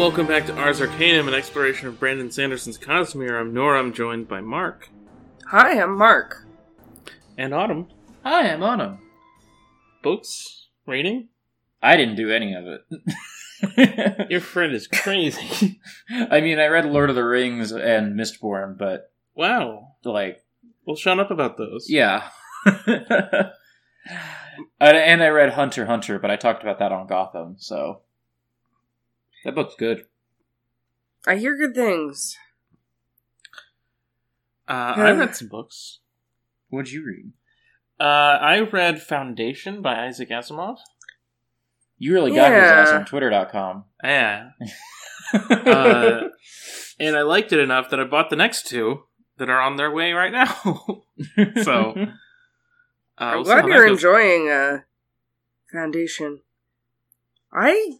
Hello, welcome back to Ars Arcanum, an exploration of Brandon Sanderson's Cosmere. I'm Nora, I'm joined by Mark Hi, I'm Mark. and Autumn. Hi, I'm Autumn. Books? Rating? I didn't do any of it. Your friend is crazy. I mean, I read Lord of the Rings and Mistborn, but wow. like, Well, shut up about those. yeah. and, and I read Hunter Hunter, but I talked about that on Gotham, so that book's good. I hear good things. Uh, I read some books. What'd you read? Uh, I read Foundation by Isaac Asimov. You really got his ass Yeah. on Twitter.com. Yeah. Uh, and I liked it enough that I bought the next two that are on their way right now. so, uh, I'm we'll glad you're enjoying uh, Foundation. I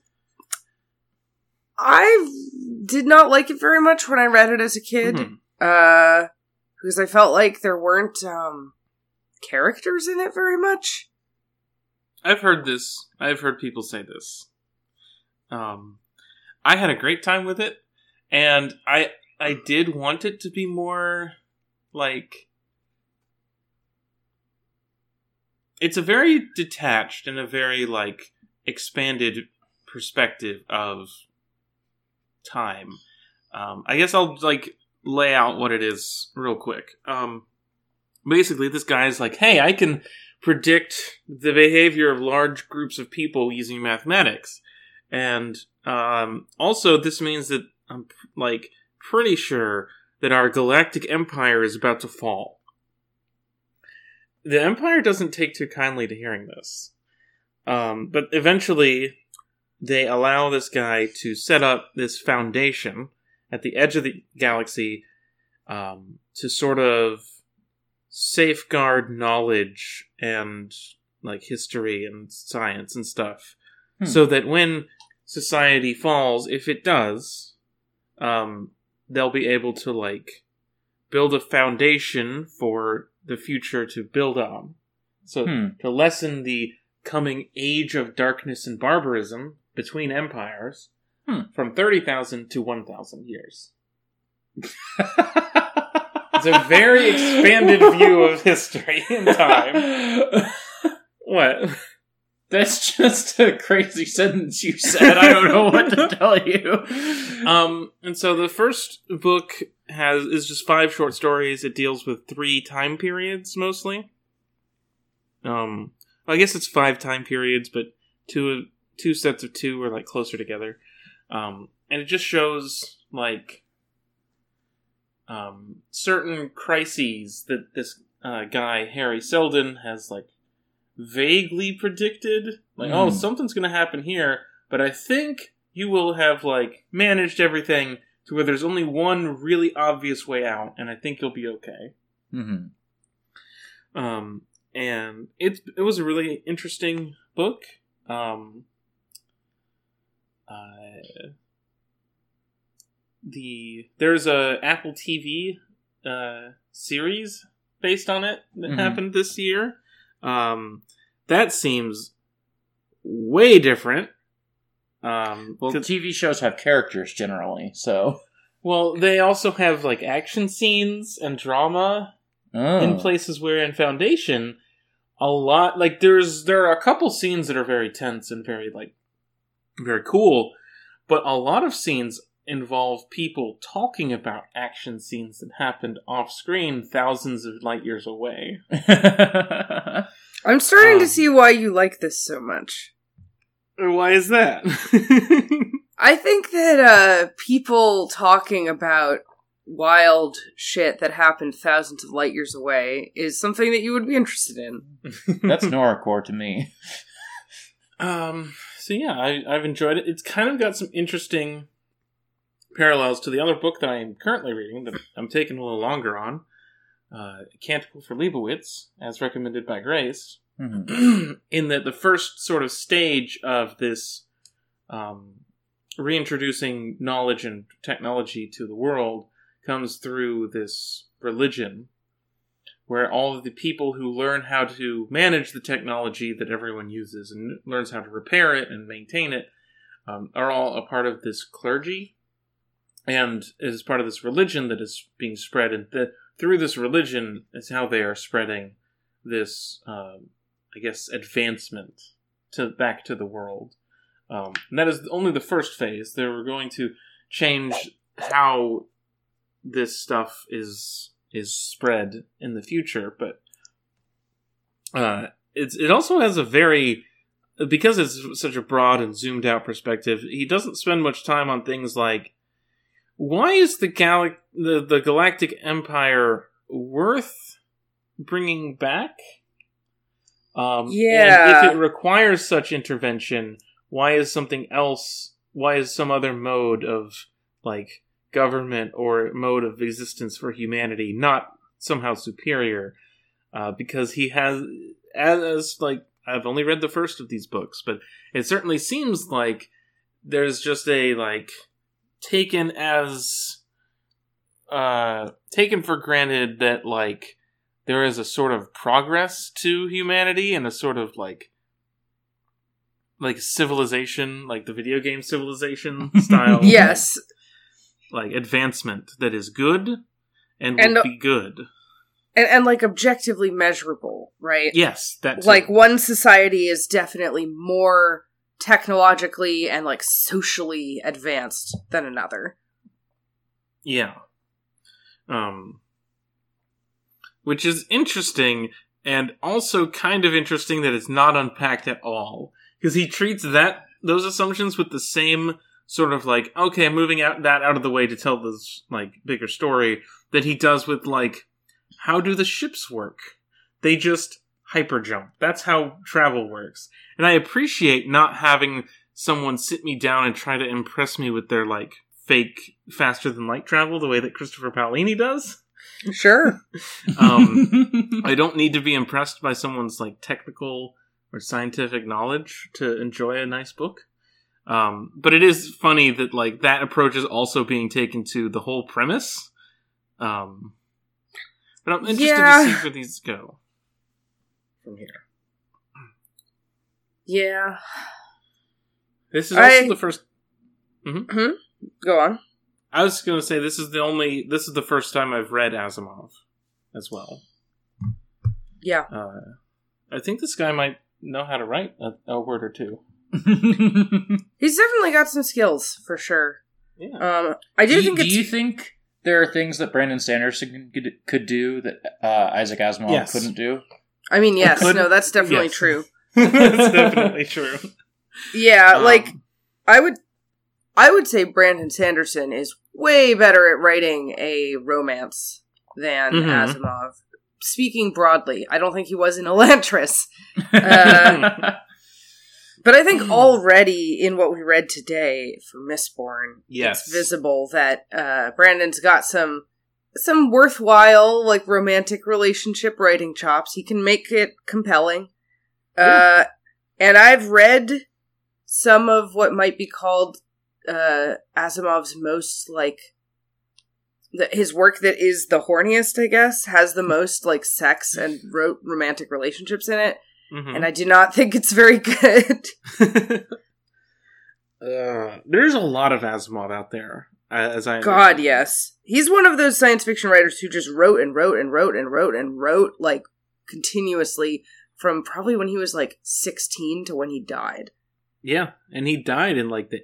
I did not like it very much when I read it as a kid, Mhm. uh, because I felt like there weren't um, characters in it very much. I've heard this. I've heard people say this. Um, I had a great time with it, and I I did want it to be more like. It's a very detached and a very like expanded perspective of time. Um, I guess I'll like lay out what it is real quick. Um, basically, this guy's like, "Hey, I can predict the behavior of large groups of people using mathematics. And um, also, this means that I'm like pretty sure that our galactic empire is about to fall. The empire doesn't take too kindly to hearing this, um, but eventually they allow this guy to set up this foundation at the edge of the galaxy um, to sort of safeguard knowledge and like history and science and stuff Hmm. so that when society falls if it does um they'll be able to like build a foundation for the future to build on so Hmm. to lessen the coming age of darkness and barbarism between empires Hmm. from 30,000 to 1,000 years it's a very expanded view of history and time. What? That's just a crazy sentence you said. I don't know what to tell you. Um, and so the first book has is just five short stories. It deals with three time periods mostly. Um, well, I guess it's five time periods, but two two sets of two are like closer together. Um, and it just shows like um certain crises that this uh, guy Hari Seldon has like vaguely predicted. Like, oh, Hmm. something's gonna happen here, but I think you will have like managed everything to where there's only one really obvious way out, and I think you'll be okay. hmm Um, and it it was a really interesting book. Um, uh, the there's a Apple TV uh, series based on it that Mhm. happened this year. Um, that seems way different. Um, Well, TV shows have characters generally, so well, they also have like action scenes and drama oh. in places where in Foundation, a lot like there's there are a couple scenes that are very tense and very like very cool, but a lot of scenes involve people talking about action scenes that happened off screen thousands of light years away. I'm starting Um, to see why you like this so much. Why is that? I think that uh, people talking about wild shit that happened thousands of light years away is something that you would be interested in. That's Noracore to me. Um. So yeah, I, I've enjoyed it. It's kind of got some interesting parallels to the other book that I am currently reading that I'm taking a little longer on. Uh, Canticle for Leibowitz, as recommended by Grace. Mhm. in that the first sort of stage of this um, reintroducing knowledge and technology to the world comes through this religion where all of the people who learn how to manage the technology that everyone uses and learns how to repair it and maintain it um, are all a part of this clergy, and is part of this religion that is being spread, and the, through this religion is how they are spreading this, um, I guess, advancement to back to the world. Um, and that is only the first phase. They were going to change how this stuff is is spread in the future, but uh, it's it also has a very because it's such a broad and zoomed out perspective. He doesn't spend much time on things like why is the gal the, the galactic empire worth bringing back? Um, Yeah. If it requires such intervention, why is something else? Why is some other mode of like government or mode of existence for humanity not somehow superior? Uh, because he has, as like I've only read the first of these books, but it certainly seems like there's just a like taken as uh taken for granted that like there is a sort of progress to humanity and a sort of like like civilization like the video game civilization style Yes. Like advancement that is good and And, will uh, be good And, and like objectively measurable, right? yes that's like one society is definitely more technologically and like socially advanced than another. Yeah. Um which is interesting and also kind of interesting that it's not unpacked at all because he treats that those assumptions with the same sort of like okay, I'm moving out that out of the way to tell this like bigger story that he does with like how do the ships work? They just hyper jump. That's how travel works. And I appreciate not having someone sit me down and try to impress me with their like fake faster than light travel the way that Christopher Paolini does. Sure. Um, I don't need to be impressed by someone's like technical or scientific knowledge to enjoy a nice book. Um, but it is funny that like that approach is also being taken to the whole premise. Um, but I'm interested Yeah. to see where these go from here. Yeah. This is also I- the first. Go on. I was going to say this is the only. This is the first time I've read Asimov, as well. Yeah. Uh, I think this guy might know how to write a, a word or two. He's definitely got some skills for sure. Yeah. Um I do, do, you, think do it's you think there are things that Brandon Sanderson could, could do that uh, Isaac Asimov Yes. couldn't do? I mean yes, no, that's definitely yes. true. That's definitely true. Yeah, Um, like I would I would say Brandon Sanderson is way better at writing a romance than Mhm. Asimov. Speaking broadly, I don't think he was in Elantris. Uh, But I think already in what we read today for Mistborn, Yes. it's visible that uh, Brandon's got some some worthwhile like romantic relationship writing chops. He can make it compelling. Uh, and I've read some of what might be called uh, Asimov's most like the, his work that is the horniest, I guess, has the most like sex and ro- romantic relationships in it, Mhm. and I do not think it's very good. uh, there's a lot of Asimov out there, uh, as I God, understand. yes. He's one of those science fiction writers who just wrote and wrote and wrote and wrote and wrote like continuously from probably when he was like 16 to when he died. Yeah, and he died in like the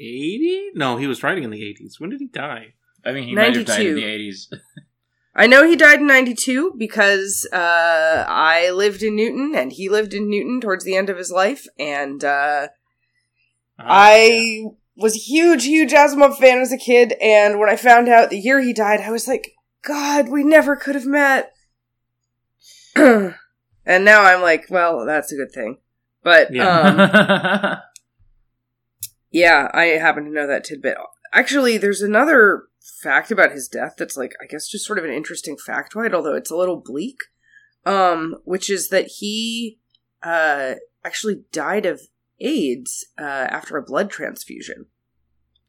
80s? No, he was writing in the 80s. When did he die? I mean, he might have died in the eighties. I know he died in 92 because uh, I lived in Newton and he lived in Newton towards the end of his life. And uh, Ah, I was a huge, huge Asimov fan as a kid. And when I found out the year he died, I was like, God, we never could have met. and now I'm like, well, that's a good thing. But Yeah. um, yeah, I happen to know that tidbit. Actually, there's another fact about his death that's like, I guess, just sort of an interesting factoid, although it's a little bleak. Um, which is that he uh actually died of AIDS uh, after a blood transfusion.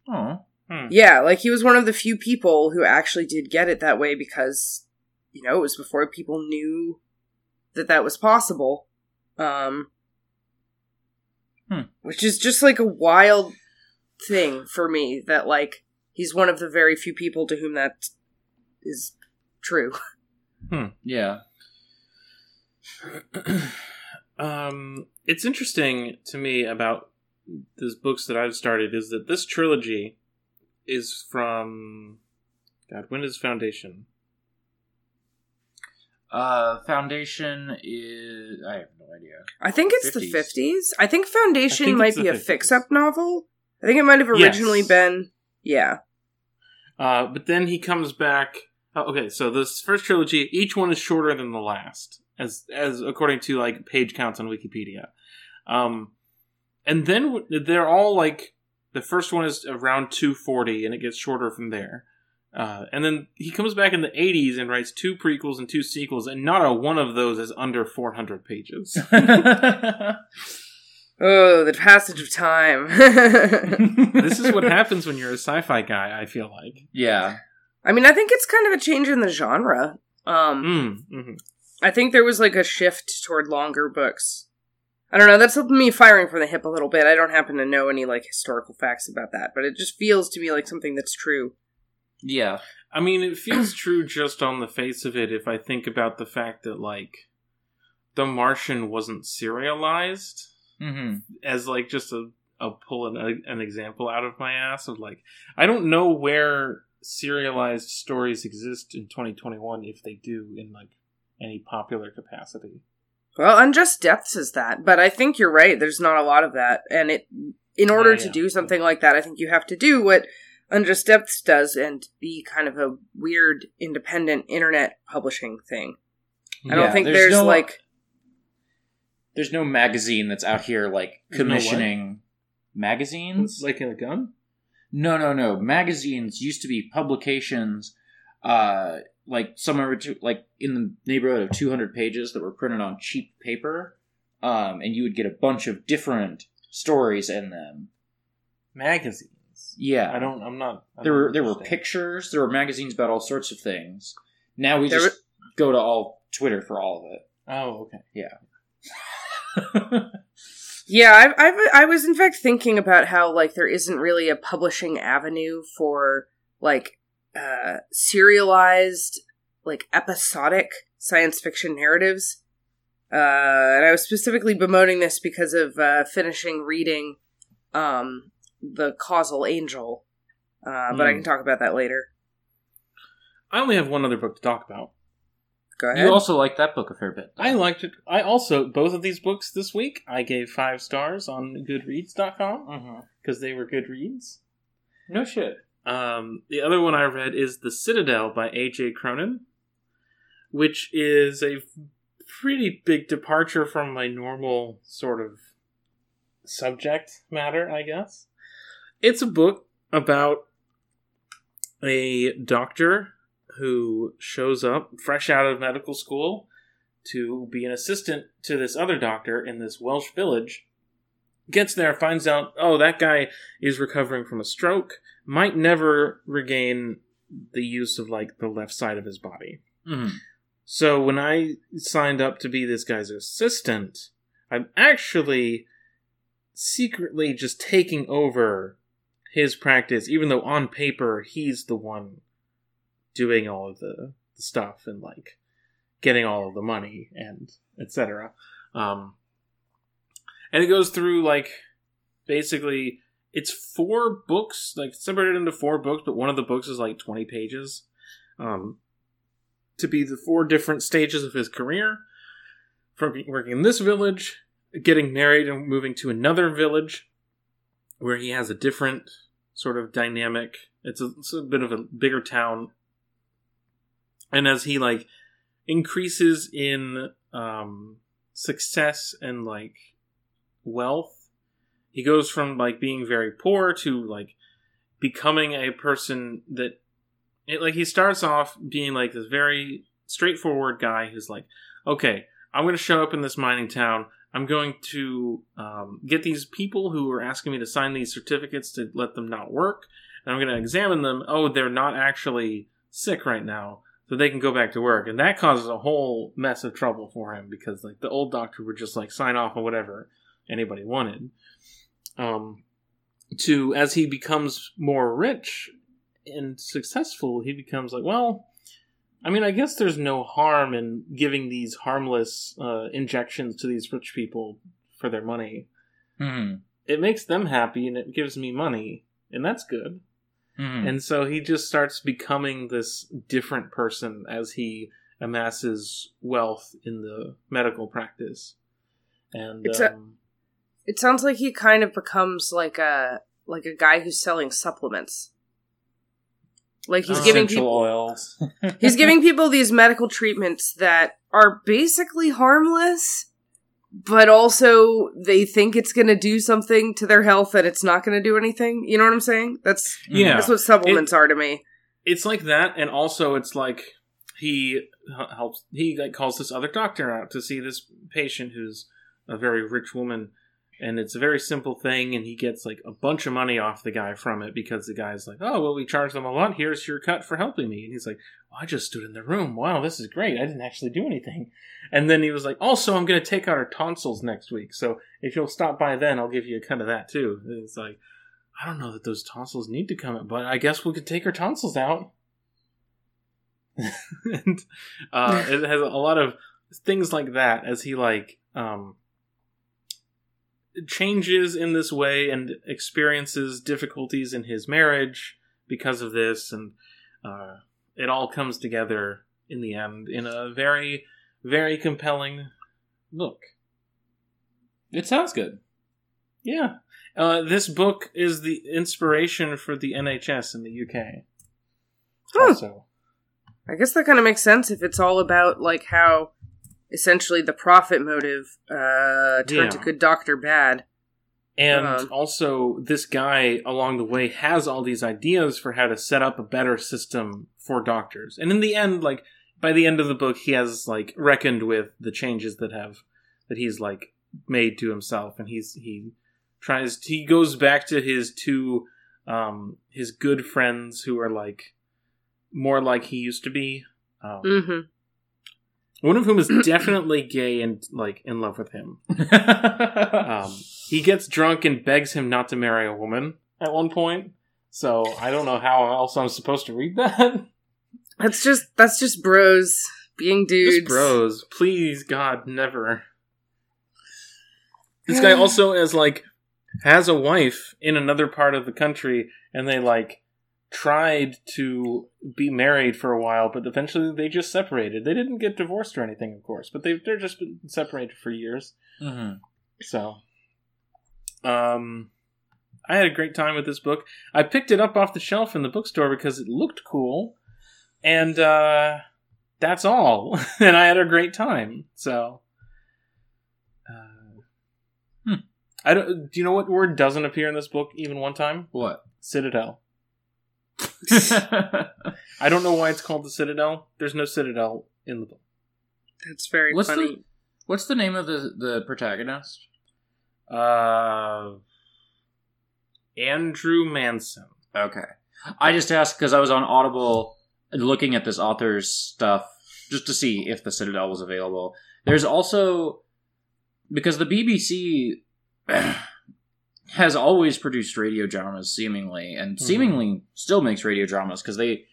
oh, Hmm. Yeah, like he was one of the few people who actually did get it that way because, you know, it was before people knew that that was possible. Um, Hmm. which is just like a wild thing for me that like he's one of the very few people to whom that is true. Yeah. um, it's interesting to me about these books that I've started is that this trilogy is from God. When is Foundation? Uh, Foundation is. I have no idea. I think it's the 50s. 50s. I think Foundation I think might be the a 50s. fix up novel. I think it might have originally Yes. been. Yeah. Uh, but then he comes back. Oh, okay, so this first trilogy, each one is shorter than the last, as as according to like page counts on Wikipedia. Um, and then they're all like the first one is around 240, and it gets shorter from there. Uh, and then he comes back in the 80s and writes two prequels and two sequels, and not a one of those is under 400 pages. Oh, the passage of time. this is what happens when you're a sci-fi guy. I feel like. yeah. I mean, I think it's kind of a change in the genre. Um, Mm, mhm. I think there was like a shift toward longer books. I don't know. That's me firing from the hip a little bit. I don't happen to know any like historical facts about that, but it just feels to me like something that's true. Yeah. I mean, it feels true just on the face of it if I think about the fact that, like, The Martian wasn't serialized Mm-hmm. as, like, just a, a pull an, an example out of my ass of, like, I don't know where serialized stories exist in 2021 if they do in, like, any popular capacity. Well, Unjust Depths is that, but I think you're right. There's not a lot of that, and it in order to yeah. do something like that, I think you have to do what Unjust Depths does and be kind of a weird independent internet publishing thing. I don't think there's there's, no- like There's no magazine that's out here like There's no what? commissioning magazines. Like in a gun? No, no, no. Magazines used to be publications, uh, like somewhere between, like in the neighborhood of 200 pages that were printed on cheap paper, um, and you would get a bunch of different stories in them. Magazines. Yeah, I don't, I'm not. I There don't were there were pictures. There were magazines about all sorts of things. Now we There just go to all Twitter for all of it. Oh, okay. Yeah, I've, I've, I was in fact thinking about how like there isn't really a publishing avenue for like uh, serialized, like episodic science fiction narratives. Uh, and I was specifically bemoaning this because of uh, finishing reading um, the Causal Angel, uh, but I Hmm. can talk about that later. I only have one other book to talk about. Go ahead. you also like that book a fair bit. I liked it. I also both of these books this week. I gave five stars on Goodreads.com Mm-hmm. because they were good reads. No shit. Um, the other one I read is The Citadel by A.J. Cronin, which is a pretty big departure from my normal sort of subject matter, I guess. It's a book about a doctor who shows up fresh out of medical school to be an assistant to this other doctor in this Welsh village. Gets there, finds out, oh, that guy is recovering from a stroke, might never regain the use of like the left side of his body. Mm-hmm. So when I signed up to be this guy's assistant, I'm actually secretly just taking over his practice, even though on paper he's the one doing all of the, the stuff and like getting all of the money and etc. Um, and it goes through like basically it's four books, like separated into four books, but one of the books is like twenty pages. Um, to be the four different stages of his career from working in this village, getting married and moving to another village where he has a different sort of dynamic. It's a, it's a bit of a bigger town. And as he like increases in um, success and like wealth, he goes from like being very poor to like becoming a person that it like he starts off being like this very straightforward guy who's like okay i'm going to show up in this mining town. I'm going to um, get these people who are asking me to sign these certificates to let them not work and i'm going to examine them. Oh they're not actually sick right now so they can go back to work and that causes a whole mess of trouble for him because like the old doctor would just like sign off on whatever anybody wanted um to as he becomes more rich and successful, he becomes like, well, I mean, I guess there's no harm in giving these harmless uh, injections to these rich people for their money. Mm-hmm. It makes them happy and it gives me money, and that's good. Mhm. And so he just starts becoming this different person as he amasses wealth in the medical practice. And It's a- um, It sounds like he kind of becomes like a like a guy who's selling supplements. Like he's giving people oils. he's giving people these medical treatments that are basically harmless, but also they think it's going to do something to their health and it's not going to do anything. You know what I'm saying? That's Yeah. that's what supplements are to me. it's like that, and also it's like he helps. He like calls this other doctor out to see this patient who's a very rich woman, and it's a very simple thing. And he gets like a bunch of money off the guy from it because the guy's like, "Oh, well, we charge them a lot. Here's your cut for helping me." And he's like, oh, "I just stood in the room. Wow, this is great. I didn't actually do anything." And then he was like, "Also, I'm going to take out our tonsils next week. So if you'll stop by then, I'll give you a cut of that too." And it's like. I don't know that those tonsils need to come but I guess we could take our tonsils out. and uh, it has a lot of things like that as he like um, changes in this way and experiences difficulties in his marriage because of this, and uh, it all comes together in the end in a very, very compelling book. it sounds good. Yeah. Uh, this book is the inspiration for the NHS in the UK. Huh. Also. I guess that kind of makes sense if it's all about like how essentially the profit motive uh turned Yeah. a good doctor bad. And Um, also, this guy along the way has all these ideas for how to set up a better system for doctors. And in the end, like by the end of the book, he has like reckoned with the changes that have that he's like made to himself, and he's he tries he goes back to his two um his good friends who are like more like he used to be. Um, hmm One of whom is definitely gay and like in love with him. Um, he gets drunk and begs him not to marry a woman at one point. So I don't know how else I'm supposed to read that. That's just that's just bros being dudes. Just bros, please God, never. This guy also is like has a wife in another part of the country, and they like tried to be married for a while, but eventually they just separated. They didn't get divorced or anything, of course, but they they're just been separated for years. Mhm. So, um, I had a great time with this book. I picked it up off the shelf in the bookstore because it looked cool, and uh, that's all. and I had a great time. So, uh, Hmm. I don't. Do you know what word doesn't appear in this book even one time? What? Citadel. I don't know why it's called the Citadel. There's no Citadel in the book. That's very What's funny. the What's the name of the the protagonist? Uh, Andrew Manson. Okay. I just asked because I was on Audible looking at this author's stuff just to see if the Citadel was available. There's also because the BBC has always produced radio dramas seemingly and mm-hmm. seemingly still makes radio dramas because they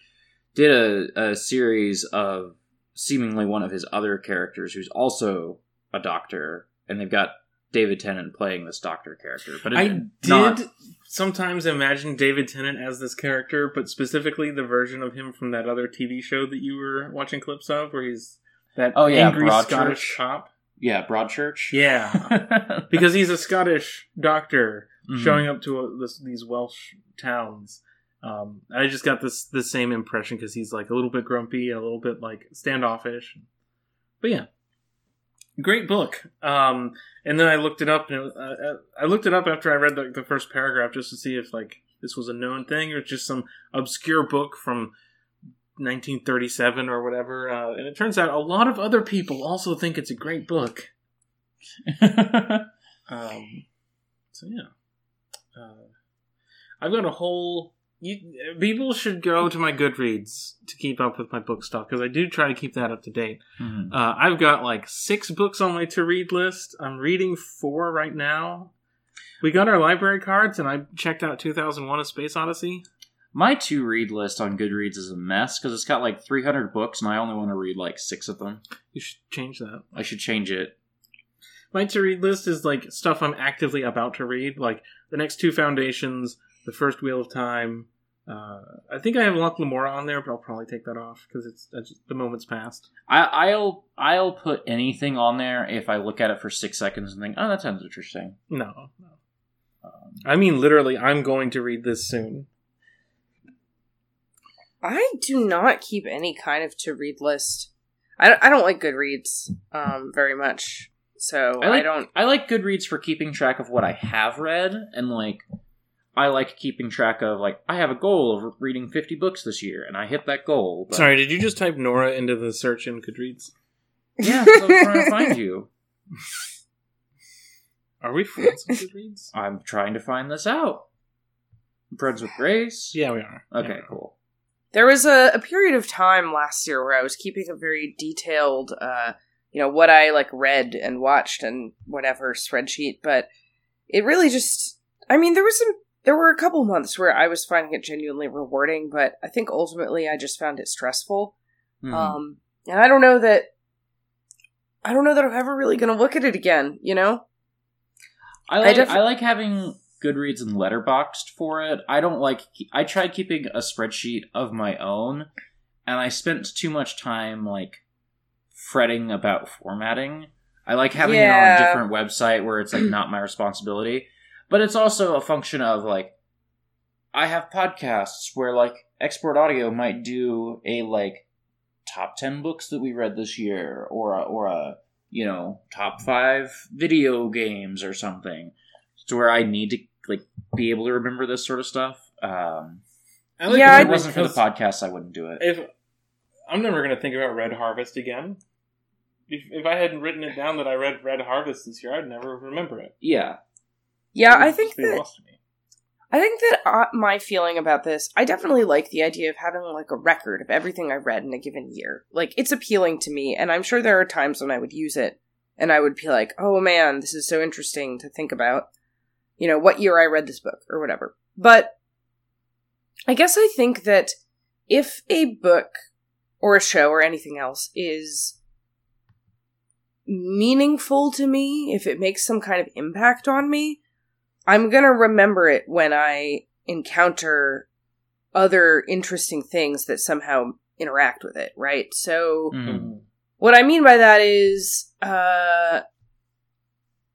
did a, a series of seemingly one of his other characters who's also a doctor and they've got David Tennant playing this doctor character but I did not- sometimes imagine David Tennant as this character, but specifically the version of him from that other TV show that you were watching clips of, where he's that Oh, yeah, angry Broadchurch. Scottish cop. yeah Broadchurch Yeah, because he's a Scottish doctor Mhm. showing up to a, this, these Welsh towns. Um, I just got this the same impression because he's like a little bit grumpy, a little bit like standoffish. But yeah, great book. Um, and then I looked it up, and it, uh, I looked it up after I read the, the first paragraph just to see if like this was a known thing or just some obscure book from 1937 or whatever. Uh, and it turns out a lot of other people also think it's a great book. Um, so yeah, uh, I've got a whole. You, people should go to my Goodreads to keep up with my book stuff because I do try to keep that up to date. Mhm. Uh, I've got like six books on my to read list. I'm reading four right now. We got our library cards, and I checked out 2001: A Space Odyssey. My to read list on Goodreads is a mess because it's got like 300 books and I only want to read like six of them. You should change that. I should change it. My to read list is like stuff I'm actively about to read, like the next two foundations, the first Wheel of Time. Uh, I think I have Locke Lamora on there, but I'll probably take that off because it's that's just, the moment's passed. I, I'll I'll put anything on there if I look at it for six seconds and think, oh, that sounds interesting. No, no. Um, I mean, literally, I'm going to read this soon. I do not keep any kind of to read list. I don't, I don't like Goodreads um, very much, so I, like, I don't. I like Goodreads for keeping track of what I have read, and like I like keeping track of like I have a goal of reading 50 books this year, and I hit that goal. But... Sorry, did you just type Nora into the search in Goodreads? Yeah, I'm trying to find you. Are we friends with Goodreads? I'm trying to find this out. I'm friends with Grace. Yeah, we are. Okay, Yeah. cool. There was a, a period of time last year where I was keeping a very detailed, uh, you know, what I like read and watched and whatever spreadsheet, but it really just. I mean, there was some. There were a couple months where I was finding it genuinely rewarding, but I think ultimately I just found it stressful. Hmm. Um, and I don't know that. I don't know that I'm ever really going to look at it again. You know. I like I, def- like having Goodreads and Letterboxd for it. I don't like. I tried keeping a spreadsheet of my own, and I spent too much time like fretting about formatting. I like having it on a different website where it's like not my responsibility, but it's also a function of like I have podcasts where like Export Audio might do a like top 10 books that we read this year or a, or a you know top 5 video games or something to where I need to like be able to remember this sort of stuff. Um I like Yeah, if I it wasn't for the podcast, I wouldn't do it. If I'm never going to think about Red Harvest again. If, if I hadn't written it down that I read Red Harvest this year, I'd never remember it. Yeah. Yeah, It I think that lost me. I think that uh, my feeling about this, I definitely like the idea of having like a record of everything I read in a given year. Like it's appealing to me, and I'm sure there are times when I would use it, and I would be like, "Oh man, this is so interesting to think about." You know, what year I read this book or whatever. But I guess I think that if a book or a show or anything else is meaningful to me, if it makes some kind of impact on me, I'm gonna remember it when I encounter other interesting things that somehow interact with it, right? So Mhm. what I mean by that is uh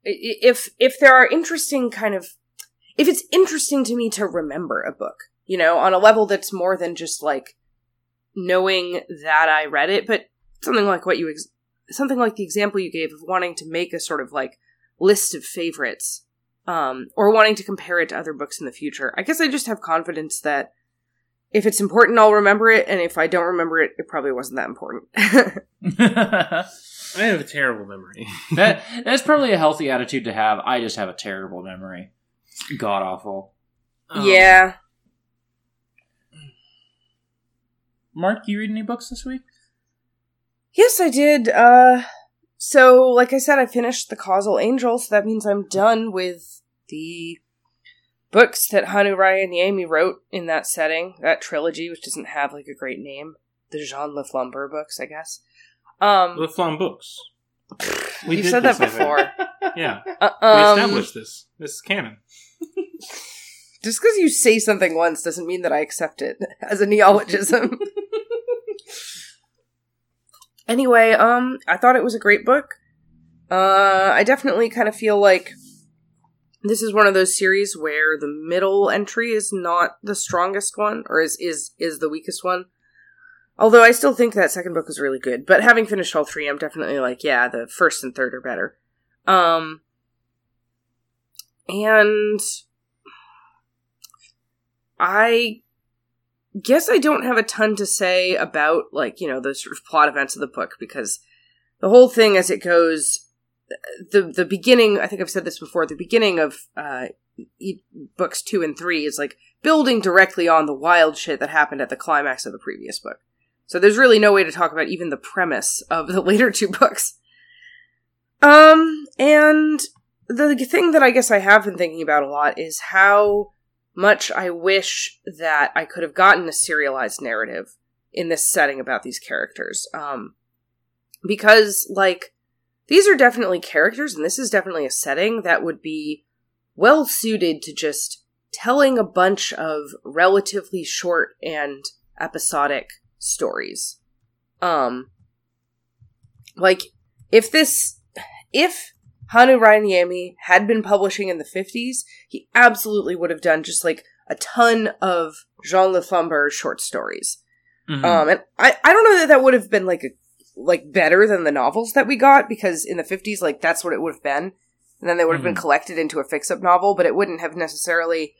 if if there are interesting kind of if it's interesting to me to remember a book, you know, on a level that's more than just like knowing that I read it, but something like what you ex- something like the example you gave of wanting to make a sort of like list of favorites um or wanting to compare it to other books in the future. I guess I just have confidence that if it's important, I'll remember it, and if I don't remember it, it probably wasn't that important. I have a terrible memory. that that's probably a healthy attitude to have. I just have a terrible memory. God awful. Um, yeah. Mark, you read any books this week? Yes, I did. Uh, so, like I said, I finished The Causal Angel, so that means I'm done with the books that Hannu Rajaniemi wrote in that setting, that trilogy, which doesn't have like a great name. The Jean le Flambeur books, I guess. Um, The Flam books. We said that before. Yeah, Uh, we um, established this. This is canon. just because you say something once doesn't mean that I accept it as a neologism. Anyway, um, I thought it was a great book. Uh, I definitely kind of feel like this is one of those series where the middle entry is not the strongest one, or is is is the weakest one. Although I still think that second book was really good, but having finished all three, I'm definitely like, yeah, the first and third are better. Um, and I guess I don't have a ton to say about like, you know, the sort of plot events of the book because the whole thing as it goes the the beginning, I think I've said this before, the beginning of uh books 2 and 3 is like building directly on the wild shit that happened at the climax of the previous book. So there's really no way to talk about even the premise of the later two books. Um and the thing that I guess I have been thinking about a lot is how much I wish that I could have gotten a serialized narrative in this setting about these characters. Um, because, like, these are definitely characters, and this is definitely a setting that would be well suited to just telling a bunch of relatively short and episodic stories. Um, like, if this, if Hannu Rajaniemi had been publishing in the 50s, he absolutely would have done just like a ton of Jean Le short stories. Mm-hmm. Um, and I, I don't know that that would have been like a, like better than the novels that we got because in the 50s, like that's what it would have been. And then they would have mm-hmm. been collected into a fix up novel, but it wouldn't have necessarily.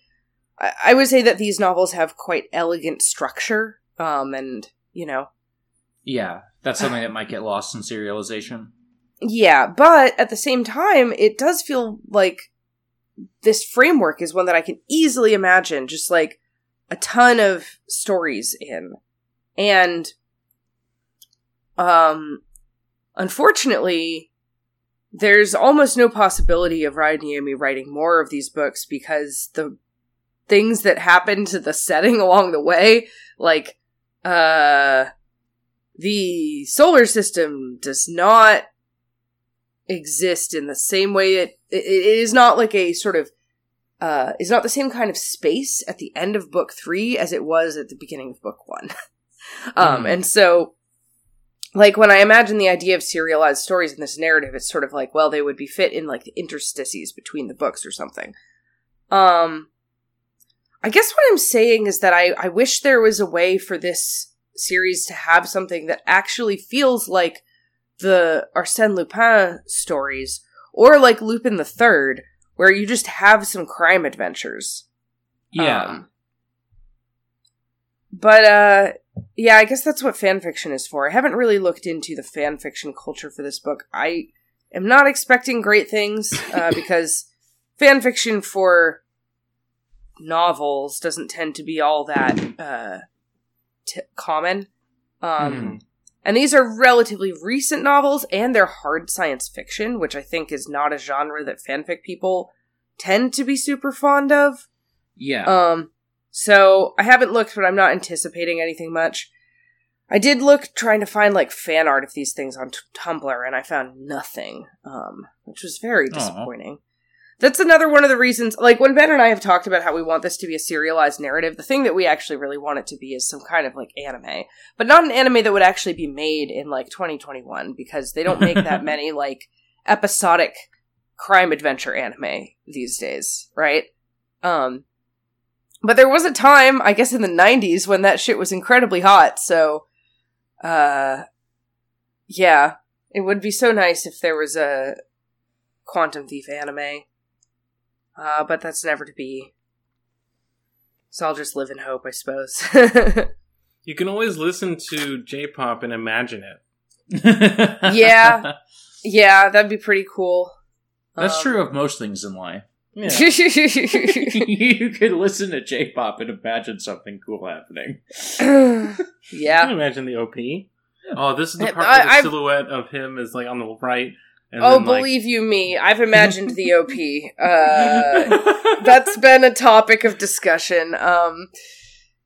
I, I would say that these novels have quite elegant structure. Um, and, you know. Yeah, that's something that might get lost in serialization. Yeah, but at the same time, it does feel like this framework is one that I can easily imagine just like a ton of stories in. And um unfortunately, there's almost no possibility of Ryan Rajaniemi writing more of these books because the things that happen to the setting along the way, like uh the solar system does not exist in the same way it, it, it is not like a sort of uh is not the same kind of space at the end of book three as it was at the beginning of book one um mm. and so like when i imagine the idea of serialized stories in this narrative it's sort of like well they would be fit in like the interstices between the books or something um i guess what i'm saying is that i i wish there was a way for this series to have something that actually feels like the Arsène Lupin stories, or like Lupin the Third, where you just have some crime adventures. Yeah. Um, but uh yeah, I guess that's what fan fiction is for. I haven't really looked into the fan fiction culture for this book. I am not expecting great things uh, because fan fiction for novels doesn't tend to be all that uh, t- common. Um, mm. And these are relatively recent novels, and they're hard science fiction, which I think is not a genre that fanfic people tend to be super fond of. Yeah. Um, so I haven't looked, but I'm not anticipating anything much. I did look trying to find like fan art of these things on t- Tumblr, and I found nothing, um, which was very disappointing. That's another one of the reasons, like when Ben and I have talked about how we want this to be a serialized narrative, the thing that we actually really want it to be is some kind of like anime. But not an anime that would actually be made in like 2021 because they don't make that many like episodic crime adventure anime these days, right? Um, but there was a time, I guess in the 90s, when that shit was incredibly hot, so, uh, yeah. It would be so nice if there was a Quantum Thief anime. Uh, but that's never to be. So I'll just live in hope, I suppose. you can always listen to J-pop and imagine it. yeah, yeah, that'd be pretty cool. That's um, true of most things in life. Yeah. you could listen to J-pop and imagine something cool happening. yeah, imagine the OP. Oh, this is the part I, where the I've, silhouette of him is like on the right, and oh, then, like... believe you me, I've imagined the OP. Uh, that's been a topic of discussion. Um,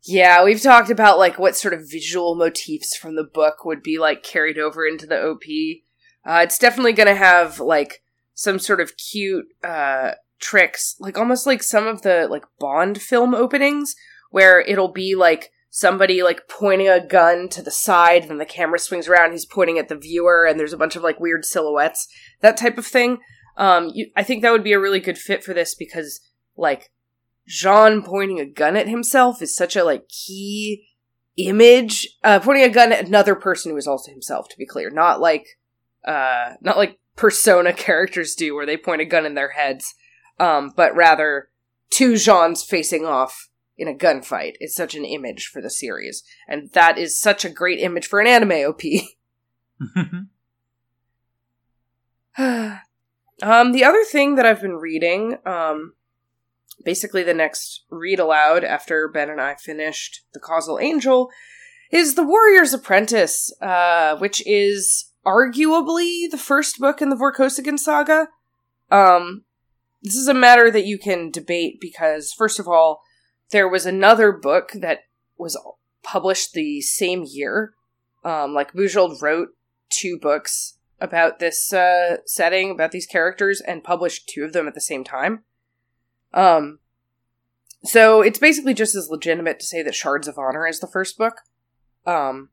yeah, we've talked about like what sort of visual motifs from the book would be like carried over into the OP. Uh, it's definitely going to have like some sort of cute uh, tricks, like almost like some of the like Bond film openings, where it'll be like somebody like pointing a gun to the side, then the camera swings around, he's pointing at the viewer, and there's a bunch of like weird silhouettes, that type of thing. Um, you, I think that would be a really good fit for this because like Jean pointing a gun at himself is such a like key image. Uh, pointing a gun at another person who is also himself, to be clear, not like uh, not like persona characters do, where they point a gun in their heads, um, but rather two Jeans facing off in a gunfight is such an image for the series. And that is such a great image for an anime OP. um, the other thing that I've been reading, um, basically the next read aloud after Ben and I finished The Causal Angel, is The Warrior's Apprentice, uh, which is arguably the first book in the Vorkosigan saga. Um, this is a matter that you can debate because, first of all, there was another book that was published the same year. Um, like Bujold wrote two books about this uh, setting, about these characters, and published two of them at the same time. Um, so it's basically just as legitimate to say that Shards of Honor is the first book. Um,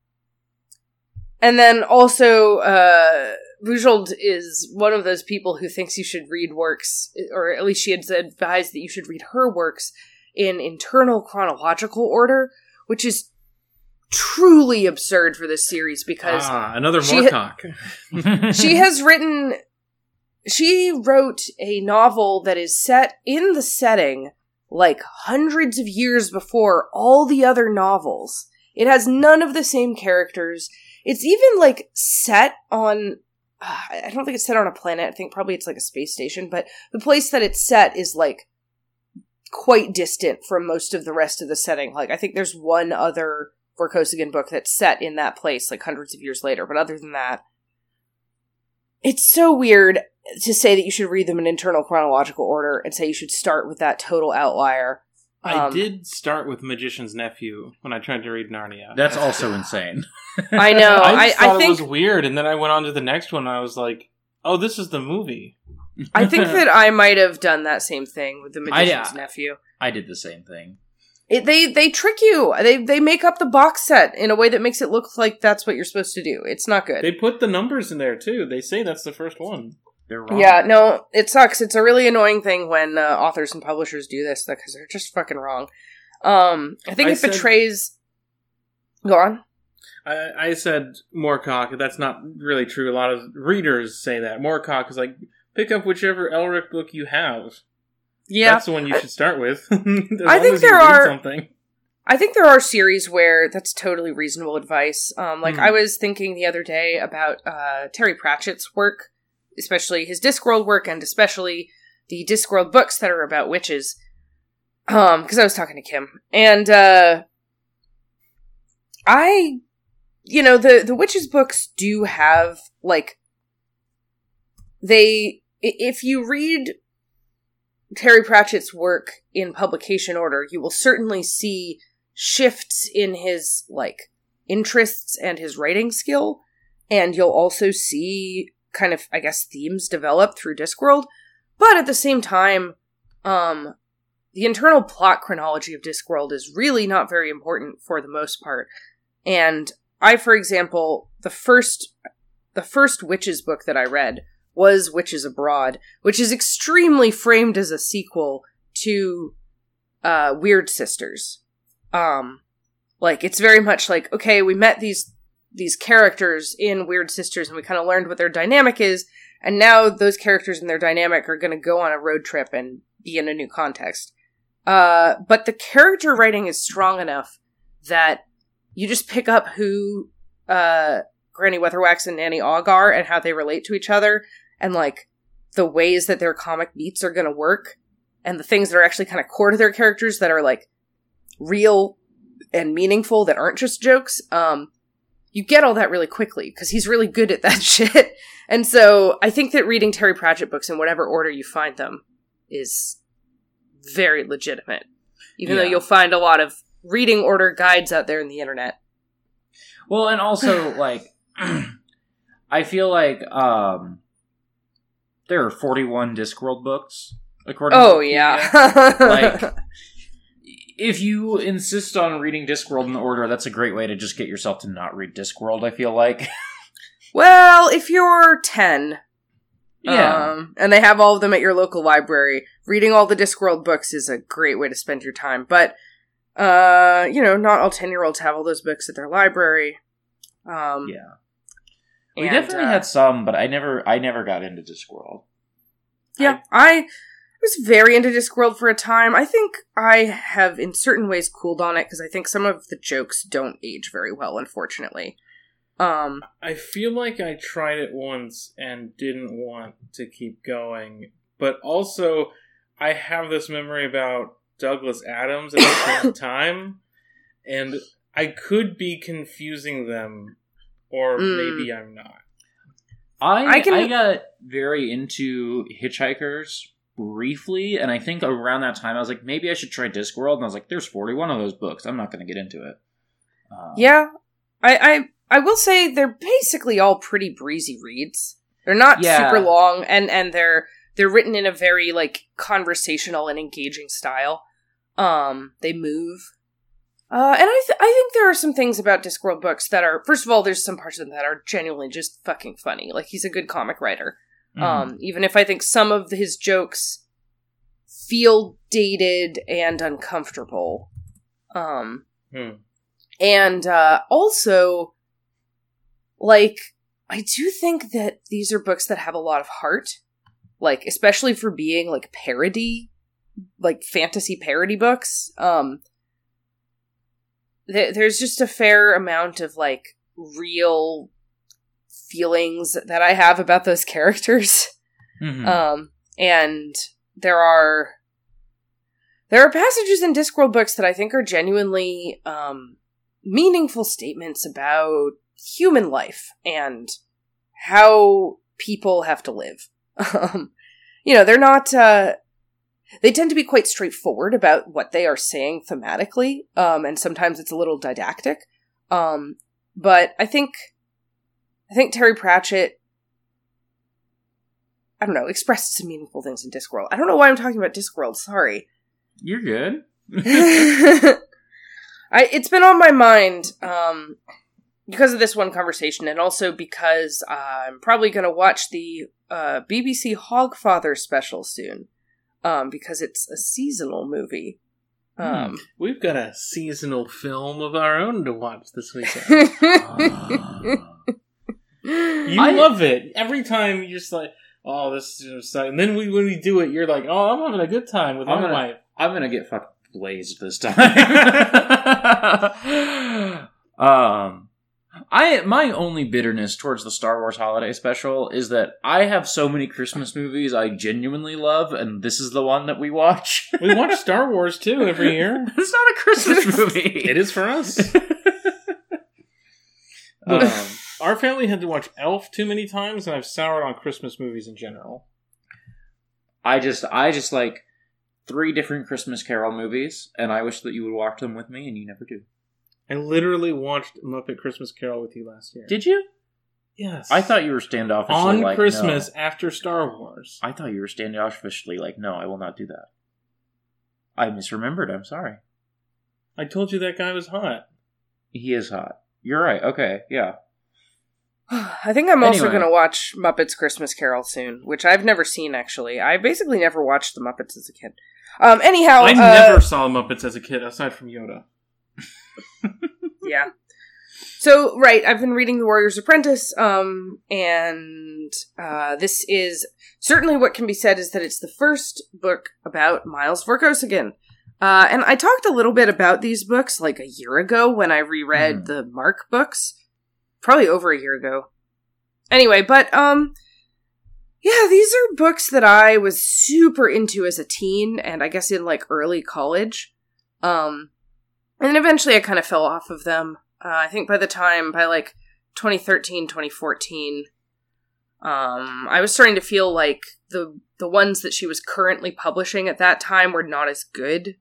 and then also, uh, Bujold is one of those people who thinks you should read works, or at least she had advised that you should read her works in internal chronological order, which is truly absurd for this series because ah, another she Moorcock. she has written she wrote a novel that is set in the setting like hundreds of years before all the other novels. It has none of the same characters. It's even like set on uh, I don't think it's set on a planet. I think probably it's like a space station, but the place that it's set is like quite distant from most of the rest of the setting. Like I think there's one other Vorkosigan book that's set in that place like hundreds of years later, but other than that it's so weird to say that you should read them in internal chronological order and say you should start with that total outlier. I Um, did start with Magician's Nephew when I tried to read Narnia. That's also insane. I know. I, I, thought I think it was weird, and then I went on to the next one. and I was like, "Oh, this is the movie." I think that I might have done that same thing with the I- magician's nephew. I did the same thing. It, they they trick you. They they make up the box set in a way that makes it look like that's what you're supposed to do. It's not good. They put the numbers in there too. They say that's the first one. They're wrong. yeah, no, it sucks. It's a really annoying thing when uh, authors and publishers do this because they're just fucking wrong. Um, I think I it said- betrays. Go on. I, I said Moorcock. That's not really true. A lot of readers say that Moorcock is like pick up whichever Elric book you have. Yeah, that's the one you should start with. I think there are- something. I think there are series where that's totally reasonable advice. Um, like Hmm. I was thinking the other day about uh, Terry Pratchett's work, especially his Discworld work, and especially the Discworld books that are about witches. Um, because I was talking to Kim, and uh, I, you know, the the witches books do have like they if you read Terry Pratchett's work in publication order, you will certainly see shifts in his like interests and his writing skill, and you'll also see kind of I guess themes develop through Discworld. But at the same time, um, the internal plot chronology of Discworld is really not very important for the most part. And I, for example, the first the first Witches book that I read was Witches Abroad, which is extremely framed as a sequel to uh, Weird Sisters. Um, like it's very much like okay, we met these these characters in Weird Sisters, and we kind of learned what their dynamic is, and now those characters and their dynamic are going to go on a road trip and be in a new context. Uh, but the character writing is strong enough that you just pick up who uh, Granny Weatherwax and Nanny are and how they relate to each other, and like the ways that their comic beats are going to work, and the things that are actually kind of core to their characters that are like real and meaningful that aren't just jokes. Um, you get all that really quickly because he's really good at that shit. And so I think that reading Terry Pratchett books in whatever order you find them is very legitimate. Even though you'll find a lot of reading order guides out there in the internet. Well, and also like I feel like um there are 41 Discworld books according Oh yeah. Like if you insist on reading Discworld in order, that's a great way to just get yourself to not read Discworld, I feel like. well, if you're 10 yeah. Um, and they have all of them at your local library. Reading all the Discworld books is a great way to spend your time. But, uh, you know, not all 10 year olds have all those books at their library. Um, yeah. We and, definitely uh, had some, but I never I never got into Discworld. Yeah, I was very into Discworld for a time. I think I have, in certain ways, cooled on it because I think some of the jokes don't age very well, unfortunately. Um, I feel like I tried it once and didn't want to keep going, but also I have this memory about Douglas Adams at the same time, and I could be confusing them, or Mm. maybe I'm not. I I can- I got very into Hitchhikers briefly, and I think around that time I was like, maybe I should try Discworld, and I was like, there's 41 of those books. I'm not going to get into it. Um, Yeah, I, I I will say they're basically all pretty breezy reads. They're not Yeah. super long, and and they're they're written in a very like conversational and engaging style. Um, they move. Uh, and I, th- I think there are some things about Discworld books that are, first of all, there's some parts of them that are genuinely just fucking funny. Like, he's a good comic writer. mhm. Um, even if I think some of his jokes feel dated and uncomfortable. Um, Hmm. and uh, also, like, I do think that these are books that have a lot of heart, like especially for being like parody, like fantasy parody books. Um, th- there's just a fair amount of like real feelings that I have about those characters. Mhm. Um, and there are there are passages in Discworld books that I think are genuinely um, meaningful statements about human life and how people have to live. Um, you know, they're not. Uh, they tend to be quite straightforward about what they are saying thematically, um, and sometimes it's a little didactic. Um, but I think, I think Terry Pratchett I don't know, expressed some meaningful things in Discworld. I don't know why I'm talking about Discworld, sorry. You're good. I it's been on my mind um because of this one conversation and also because I'm probably going to watch the uh BBC Hogfather special soon. Um because it's a seasonal movie. Um We've got a seasonal film of our own to watch this weekend. You I- love it every time. You're just like, oh, this is just and then we when we do it, you're like, oh, I'm having a good time with I'm my gonna- wife. I'm gonna get fucking blazed this time. um, I my only bitterness towards the Star Wars Holiday Special is that I have so many Christmas movies I genuinely love, and this is the one that we watch. We watch Star Wars too every year. it's not a Christmas movie. It is for us. Um, Our family had to watch Elf too many times, and I've soured on Christmas movies in general. I just I just like three different Christmas Carol movies, and I wish that you would watch them with me, and you never do. I literally watched Muppet Christmas Carol with you last year. Did you? yes, I thought you were standoffishly on like, Christmas no. after Star Wars. I thought you were standoffishly like, no, I will not do that. I misremembered. I'm sorry. I told you that guy was hot. He is hot. You're right. Okay, yeah. I think I'm also going to watch Muppets Christmas Carol soon, which I've never seen actually. I basically never watched the Muppets as a kid. Um anyhow, I uh, never saw the Muppets as a kid, aside from Yoda. Yeah. So, right, I've been reading The Warrior's Apprentice, um, and uh, this is certainly what can be said is that it's the first book about Miles Vorkosigan. Uh, and I talked a little bit about these books like a year ago when I reread Mhm. the Mark books, probably over a year ago. Anyway, but um, yeah, these are books that I was super into as a teen, and I guess in like early college. Um, and then eventually I kind of fell off of them. Uh, I think by the time, by like 2013, 2014, um, I was starting to feel like the the ones that she was currently publishing at that time were not as good.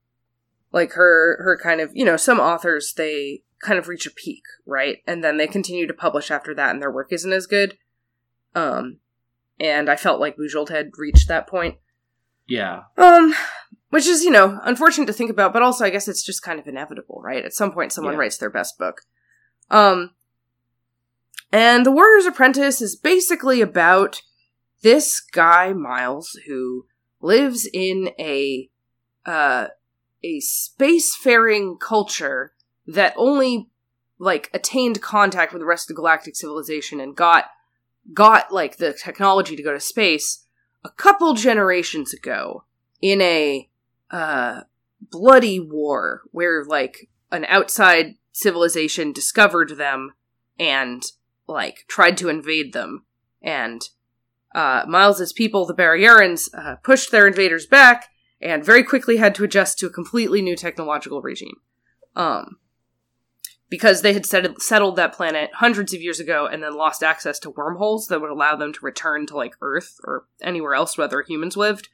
Like her her kind of you know some authors they kind of reach a peak right, and then they continue to publish after that, and their work isn't as good. Um, and I felt like Bujold had reached that point. Yeah. Um, which is, you know, unfortunate to think about, but also I guess it's just kind of inevitable, right? At some point someone Yeah. writes their best book. Um, and The Warrior's Apprentice is basically about this guy, Miles, who lives in a, uh, a spacefaring culture that only, like, attained contact with the rest of the galactic civilization and got, got, like, the technology to go to space a couple generations ago in a uh bloody war where like an outside civilization discovered them and like tried to invade them and uh Miles's people the Barrayarans uh, pushed their invaders back and very quickly had to adjust to a completely new technological regime um because they had settled, settled that planet hundreds of years ago and then lost access to wormholes that would allow them to return to like Earth or anywhere else where other humans lived.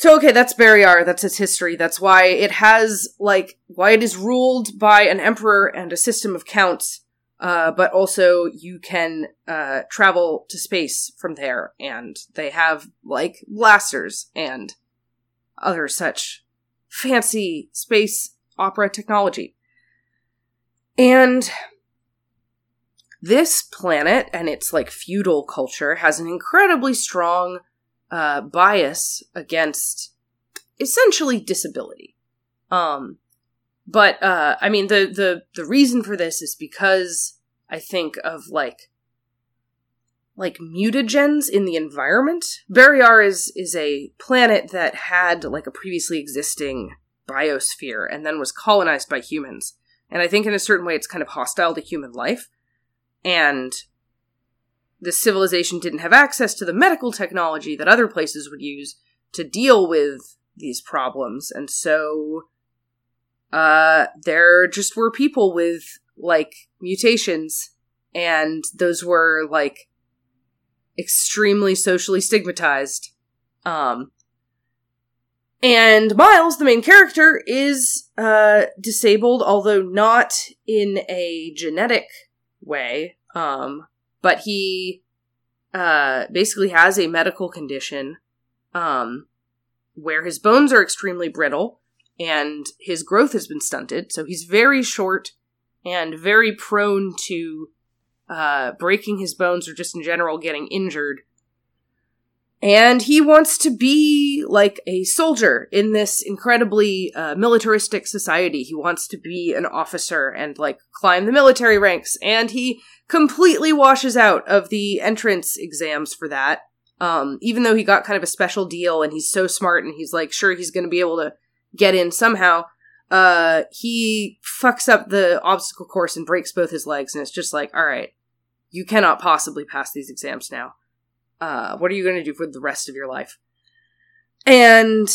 So okay, that's Barrayar. That's its history. That's why it has like why it is ruled by an emperor and a system of counts. Uh, but also you can uh, travel to space from there, and they have like blasters and other such fancy space opera technology. And this planet and its like feudal culture has an incredibly strong uh, bias against essentially disability. Um, but uh, I mean the the the reason for this is because I think of like like mutagens in the environment. Barrayar is is a planet that had like a previously existing biosphere and then was colonized by humans. And I think in a certain way it's kind of hostile to human life. And the civilization didn't have access to the medical technology that other places would use to deal with these problems. And so uh there just were people with like mutations and those were like extremely socially stigmatized. Um and Miles, the main character, is uh, disabled, although not in a genetic way. Um, but he uh, basically has a medical condition um, where his bones are extremely brittle and his growth has been stunted. So he's very short and very prone to uh, breaking his bones or just in general getting injured and he wants to be like a soldier in this incredibly uh, militaristic society. He wants to be an officer and like climb the military ranks. And he completely washes out of the entrance exams for that. Um, even though he got kind of a special deal and he's so smart and he's like sure he's going to be able to get in somehow. Uh, he fucks up the obstacle course and breaks both his legs. And it's just like, all right, you cannot possibly pass these exams now. Uh, what are you going to do for the rest of your life? And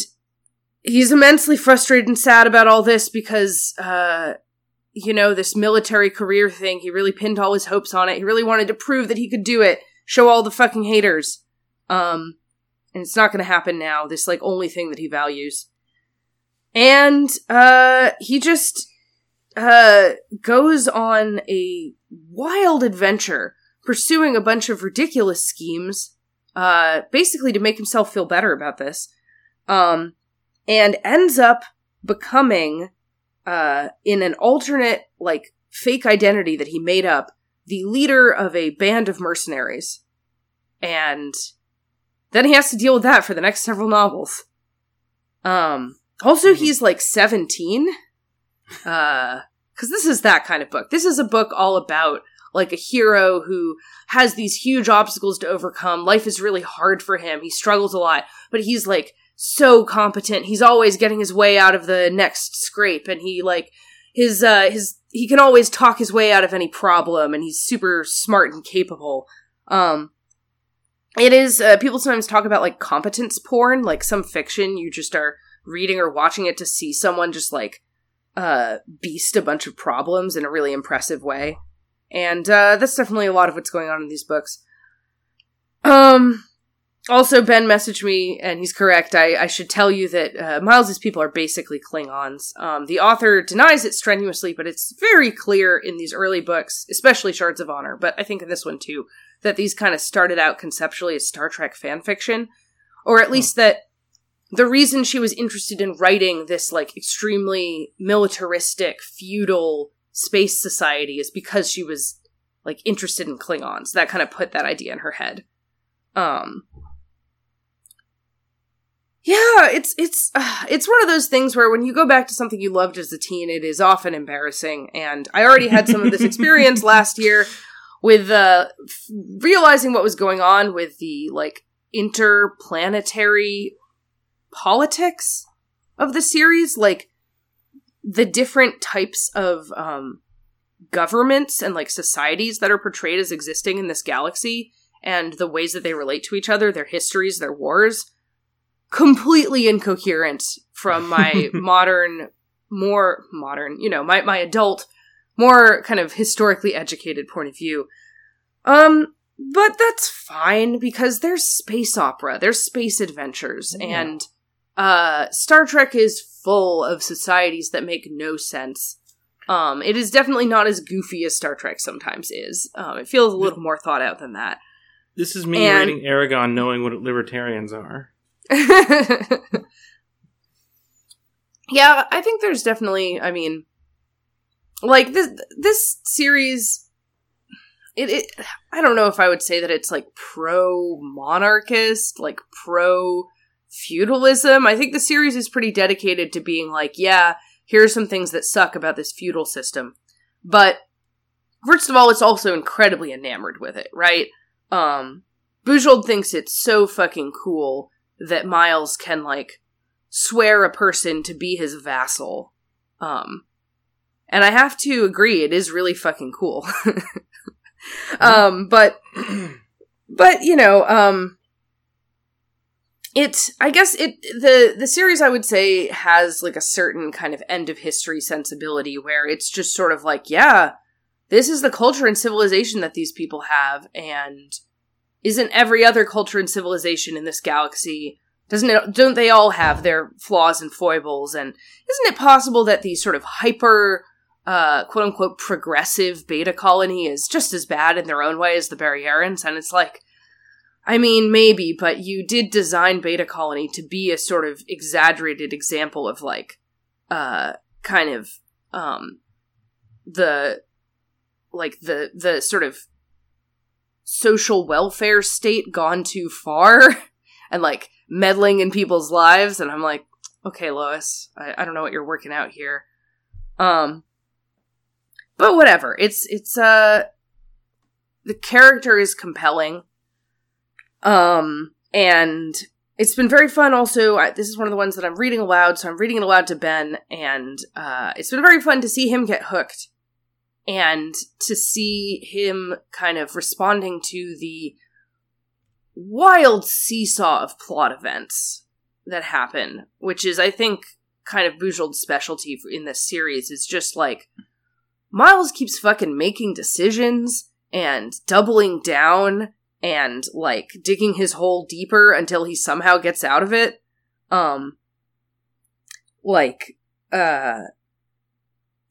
he's immensely frustrated and sad about all this because, uh, you know, this military career thing, he really pinned all his hopes on it. He really wanted to prove that he could do it, show all the fucking haters. Um, and it's not going to happen now. This, like, only thing that he values. And, uh, he just, uh, goes on a wild adventure pursuing a bunch of ridiculous schemes uh, basically to make himself feel better about this, um, and ends up becoming, uh, in an alternate, like, fake identity that he made up, the leader of a band of mercenaries. And then he has to deal with that for the next several novels. Um, also, mm-hmm. he's like 17. Uh, cause this is that kind of book. This is a book all about like a hero who has these huge obstacles to overcome. Life is really hard for him. He struggles a lot, but he's like so competent. He's always getting his way out of the next scrape and he like his uh his he can always talk his way out of any problem and he's super smart and capable. Um it is uh, people sometimes talk about like competence porn, like some fiction you just are reading or watching it to see someone just like uh beast a bunch of problems in a really impressive way and uh, that's definitely a lot of what's going on in these books. Um, also, Ben messaged me, and he's correct. I, I should tell you that uh, Miles's people are basically Klingons. Um, the author denies it strenuously, but it's very clear in these early books, especially Shards of Honor, but I think in this one too, that these kind of started out conceptually as Star Trek fan fiction, or at least that the reason she was interested in writing this like extremely militaristic, feudal space society is because she was like interested in Klingons. That kind of put that idea in her head. Um yeah, it's it's uh, it's one of those things where when you go back to something you loved as a teen, it is often embarrassing. And I already had some of this experience last year with uh, f- realizing what was going on with the like interplanetary politics of the series. Like the different types of um, governments and like societies that are portrayed as existing in this galaxy and the ways that they relate to each other, their histories, their wars, completely incoherent from my modern, more modern, you know, my, my adult, more kind of historically educated point of view. Um, but that's fine because there's space opera, there's space adventures, yeah. and uh, Star Trek is full of societies that make no sense. Um, it is definitely not as goofy as Star Trek sometimes is. Um, it feels a little more thought out than that. This is me And- reading Aragon, knowing what libertarians are. yeah, I think there's definitely. I mean, like this this series. It, it I don't know if I would say that it's like pro monarchist, like pro feudalism. I think the series is pretty dedicated to being like, yeah, here are some things that suck about this feudal system. But first of all, it's also incredibly enamored with it, right? Um Bujold thinks it's so fucking cool that Miles can like swear a person to be his vassal. Um and I have to agree it is really fucking cool. um but but you know, um it I guess it the the series I would say has like a certain kind of end of history sensibility where it's just sort of like, yeah, this is the culture and civilization that these people have and isn't every other culture and civilization in this galaxy doesn't it don't they all have their flaws and foibles? And isn't it possible that the sort of hyper uh quote unquote progressive beta colony is just as bad in their own way as the Barrayarans and it's like I mean, maybe, but you did design Beta Colony to be a sort of exaggerated example of like, uh, kind of, um, the, like the, the sort of social welfare state gone too far and like meddling in people's lives. And I'm like, okay, Lois, I, I don't know what you're working out here. Um, but whatever. It's, it's, uh, the character is compelling. Um, and it's been very fun also. I, this is one of the ones that I'm reading aloud, so I'm reading it aloud to Ben, and uh, it's been very fun to see him get hooked and to see him kind of responding to the wild seesaw of plot events that happen, which is, I think, kind of Bujold's specialty in this series. Is just like Miles keeps fucking making decisions and doubling down and like digging his hole deeper until he somehow gets out of it. Um like uh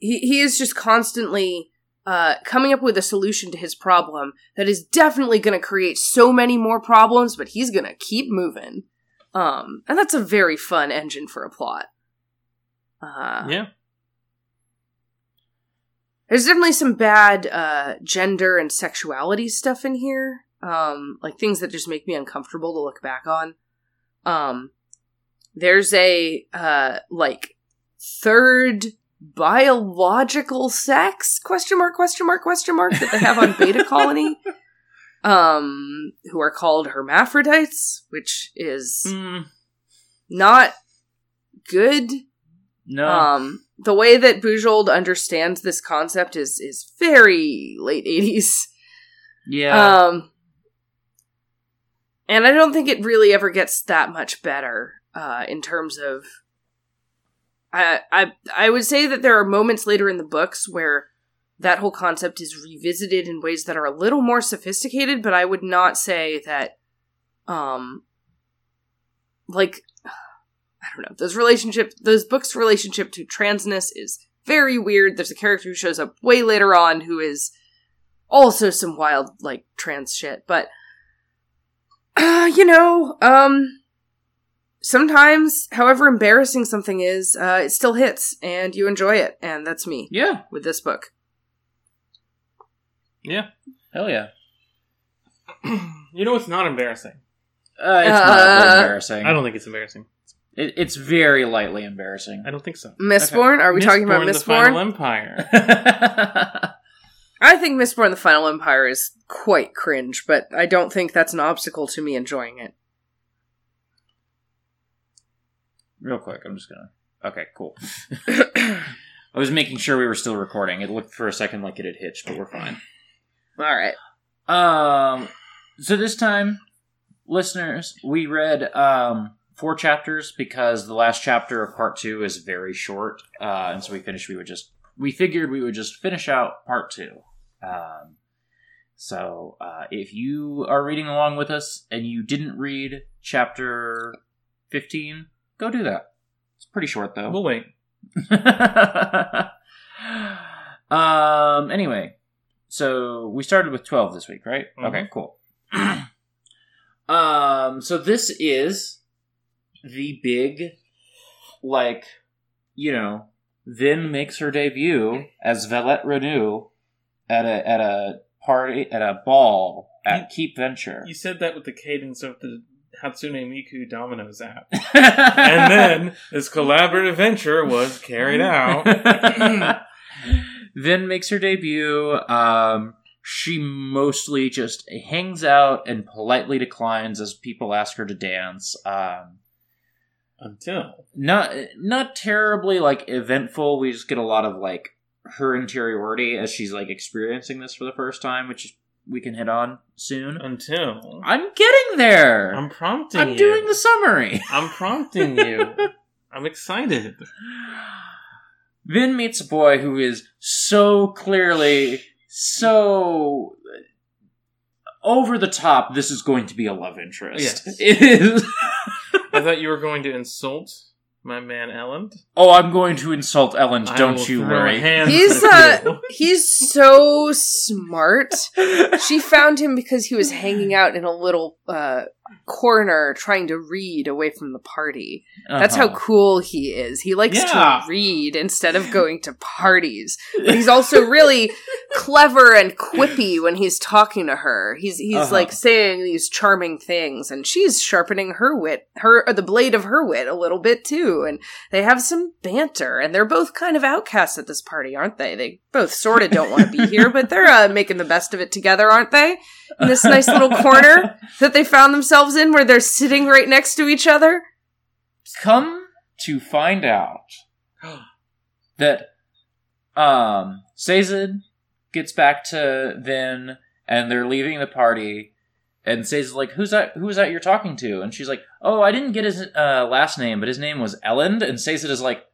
he he is just constantly uh coming up with a solution to his problem that is definitely going to create so many more problems but he's going to keep moving. Um and that's a very fun engine for a plot. Uh yeah. There's definitely some bad uh, gender and sexuality stuff in here, um, like things that just make me uncomfortable to look back on. Um, there's a uh, like third biological sex question mark question mark question mark that they have on Beta Colony, um, who are called hermaphrodites, which is Mm, not good. No. Um, the way that Bujold understands this concept is is very late eighties. yeah. Um, and I don't think it really ever gets that much better uh, in terms of. I I would say that there are moments later in the books where that whole concept is revisited in ways that are a little more sophisticated, but I would not say that, um, like I don't know those relationship those books' relationship to transness is very weird. There's a character who shows up way later on who is also some wild like trans shit but uh, you know um sometimes however embarrassing something is uh it still hits and you enjoy it and that's me yeah. with this book yeah. Hell yeah. You know what's not embarrassing? Uh, it's Uh, not embarrassing. I don't think it's embarrassing. It, it's very lightly embarrassing. I don't think so. mistborn are we talking about The Final Empire. i think mistborn the final empire is quite cringe but i don't think that's an obstacle to me enjoying it Real quick, I'm just gonna. Okay, cool. I was making sure we were still recording. It looked for a second like it had hitched, but we're fine. all right Um, so this time, listeners, we read um four chapters because the last chapter of part two is very short, uh, and so we finished. We would just we figured we would just finish out part two. Um, so uh, if you are reading along with us and you didn't read chapter fifteen, go do that. It's pretty short though. We'll wait. um. Anyway, so we started with twelve this week, right? Mhm. Okay, cool. um. So this is the big, like, you know, Vin makes her debut as Valette Renoux at a at a party at a ball at Keep Venture, You said that with the cadence of the Hatsune Miku Domino's app. and then this collaborative venture was carried out. Vin makes her debut. Um, she mostly just hangs out and politely declines as people ask her to dance. Um, Until. not not terribly like eventful. We just get a lot of like her interiority as she's like experiencing this for the first time, which we can hit on soon. Until. I'm getting there. I'm prompting I'm you. doing the summary. I'm prompting you. I'm excited. Vin meets a boy who is so clearly so over the top. This is going to be a love interest. Yes. It is. I thought you were going to insult my man Elend. oh, I'm going to insult Elend. I Don't you worry. He's uh he's so smart. She found him because he was hanging out in a little uh corner trying to read away from the party. That's how Uh-huh. cool he is. He likes Yeah. to read instead of going to parties. But he's also really clever and quippy when he's talking to her. He's he's Uh-huh. like saying these charming things and she's sharpening her wit, her or the blade of her wit a little bit too. And they have some banter and they're both kind of outcasts at this party, aren't they? They both sort of don't want to be here, but they're uh, making the best of it together, aren't they? In this nice little corner that they found themselves in where they're sitting right next to each other. Come to find out that um Sazed gets back to Vin and they're leaving the party and Sazed's like, Who's that who is that you're talking to? And she's like, Oh, I didn't get his uh, last name, but his name was Elend and Sazed is like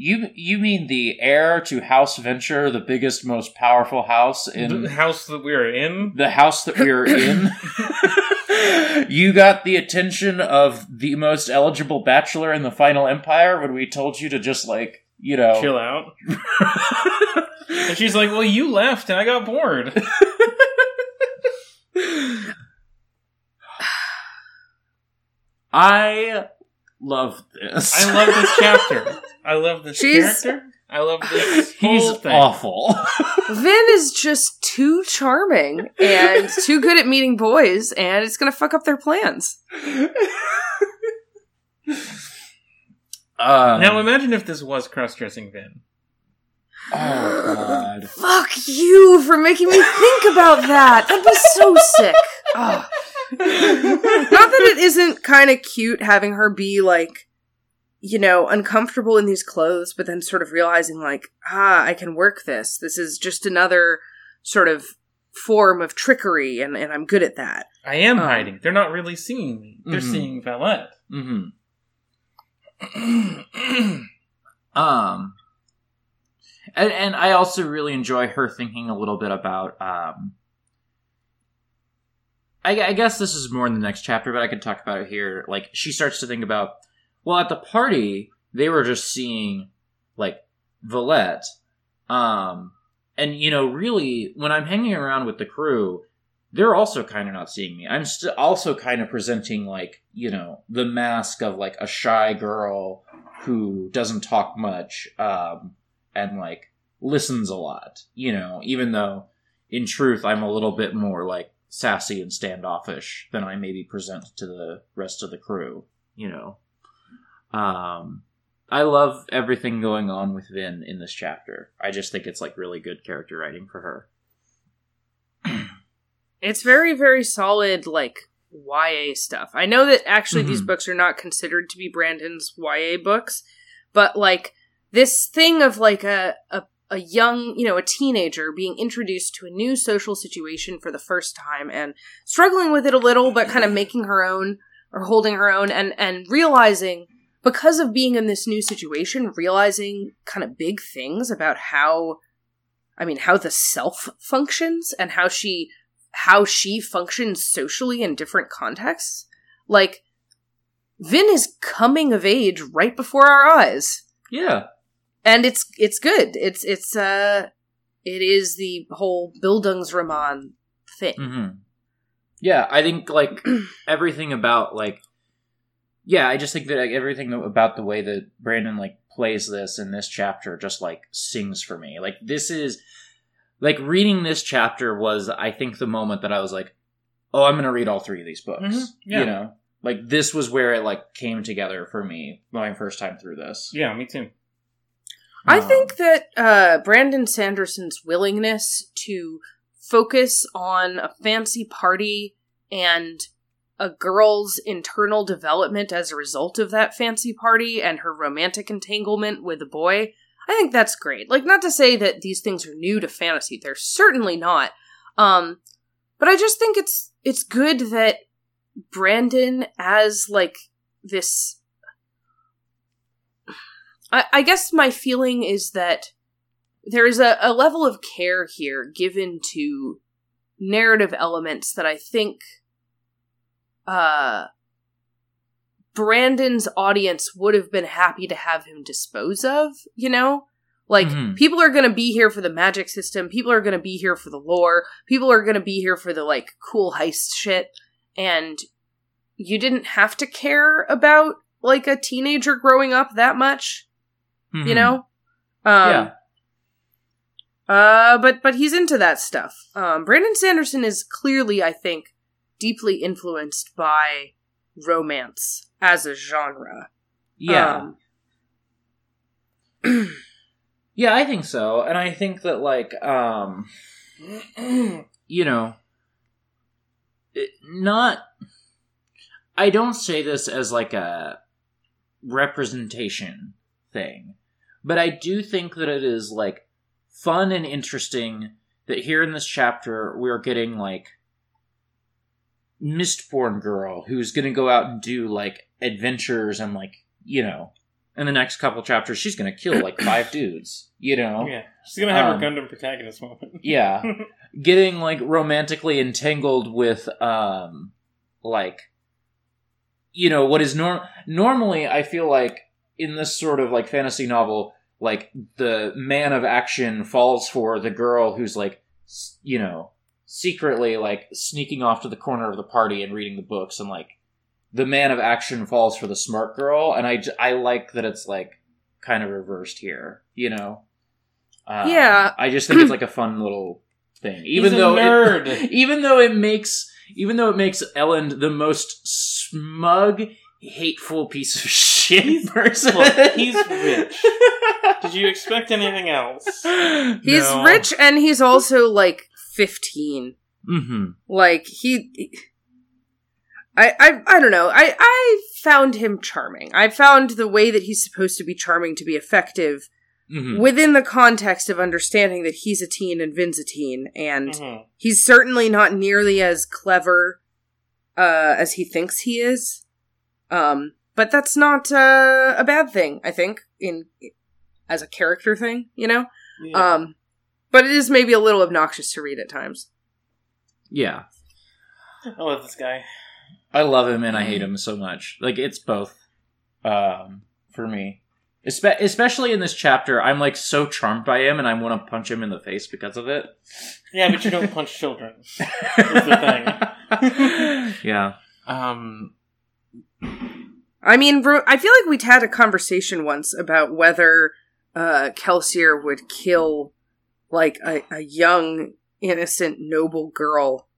you you mean the heir to House Venture, the biggest, most powerful house in the house that we are in. the house that we're in. you got the attention of the most eligible bachelor in the final empire when we told you to just like, you know. Chill out. And she's like, "Well, you left, and I got bored." I love this. I love this chapter. I love this She's- character. I love this He's whole thing. awful. Vin is just too charming and too good at meeting boys, and it's gonna fuck up their plans. um, Now imagine if this was cross-dressing Vin. oh god. Fuck you for making me think about that. That'd be so sick. Ugh. Not that it isn't kind of cute having her be like, you know, uncomfortable in these clothes, but then sort of realizing like, ah, I can work this. This is just another sort of form of trickery, and, and I'm good at that. I am Um, hiding. They're not really seeing me. They're Mhm. seeing Valette. hmm Um, and, and I also really enjoy her thinking a little bit about. Um, I, I guess this is more in the next chapter, but I could talk about it here. Like she starts to think about, well, at the party they were just seeing like Valette, um, and you know, really when I'm hanging around with the crew, they're also kind of not seeing me. I'm st- also kind of presenting like you know the mask of like a shy girl who doesn't talk much um, and like listens a lot. You know, even though in truth I'm a little bit more like sassy and standoffish than I maybe present to the rest of the crew. You know, um, I love everything going on with Vin in this chapter. I just think it's like really good character writing for her. It's very, very solid, like YA stuff. I know that actually these Mhm. books are not considered to be Brandon's YA books, but like this thing of like a, a a young, you know, a teenager being introduced to a new social situation for the first time and struggling with it a little, but kind of making her own or holding her own and and realizing because of being in this new situation, realizing kind of big things about how I mean, how the self functions and how she how she functions socially in different contexts. Like Vin is coming of age right before our eyes. Yeah. And it's it's good. It's it's uh it is the whole Bildungsroman thing. hmm Yeah, I think like everything about like yeah, I just think that like, everything about the way that Brandon like plays this in this chapter just like sings for me. Like this is like reading this chapter was I think the moment that I was like, "Oh, I'm going to read all three of these books." Mhm, yeah. You know? Like this was where it like came together for me my first time through this. Yeah, me too. I Um, think that uh, Brandon Sanderson's willingness to focus on a fancy party and a girl's internal development as a result of that fancy party and her romantic entanglement with a boy, I think that's great. Like, not to say that these things are new to fantasy; they're certainly not. Um, but I just think it's it's good that Brandon, as like this I, I guess my feeling is that there is a, a level of care here given to narrative elements that I think uh Brandon's audience would have been happy to have him dispose of, you know? Like Mhm. people are going to be here for the magic system, people are going to be here for the lore, people are going to be here for the like cool heist shit and you didn't have to care about like a teenager growing up that much you Mhm. know um yeah. uh but but he's into that stuff um brandon sanderson is clearly i think deeply influenced by romance as a genre Yeah. Um, Yeah, I think so. And I think that like um you know it, not I don't say this as like a representation thing, but I do think that it is like fun and interesting that here in this chapter we're getting like Mistborn girl who's going to go out and do like adventures and like, you know, in the next couple chapters she's going to kill like five dudes, you know. Yeah, she's gonna have Um, her Gundam protagonist moment. Yeah. Getting like romantically entangled with um like you know what is norm normally I feel like in this sort of like fantasy novel like the man of action falls for the girl who's like you know secretly like sneaking off to the corner of the party and reading the books and like the man of action falls for the smart girl and i i like that it's like kind of reversed here you know um, Yeah. I just think it's like a fun little thing, even He's a though it- nerd. even though it makes even though it makes Elend the most smug, hateful piece of shit He's- person. look, he's rich. Did you expect anything else? he's No. rich and he's also like 15 hmm like he I, I I don't know. I I found him charming. I found the way that he's supposed to be charming to be effective hmm within the context of understanding that he's a teen and Vin's a teen, and Mhm. he's certainly not nearly as clever uh, as he thinks he is. Um, but that's not uh, a bad thing, I think, in as a character thing, you know. Yeah. Um, but it is maybe a little obnoxious to read at times. Yeah, I love this guy. I love him and I hate him so much. Like it's both um, for me. Espe- especially in this chapter, I'm like so charmed by him, and I want to punch him in the face because of it. Yeah, but you don't punch children. the thing. yeah. Um, I mean, I feel like we'd had a conversation once about whether uh, Kelsier would kill like a, a young, innocent, noble girl.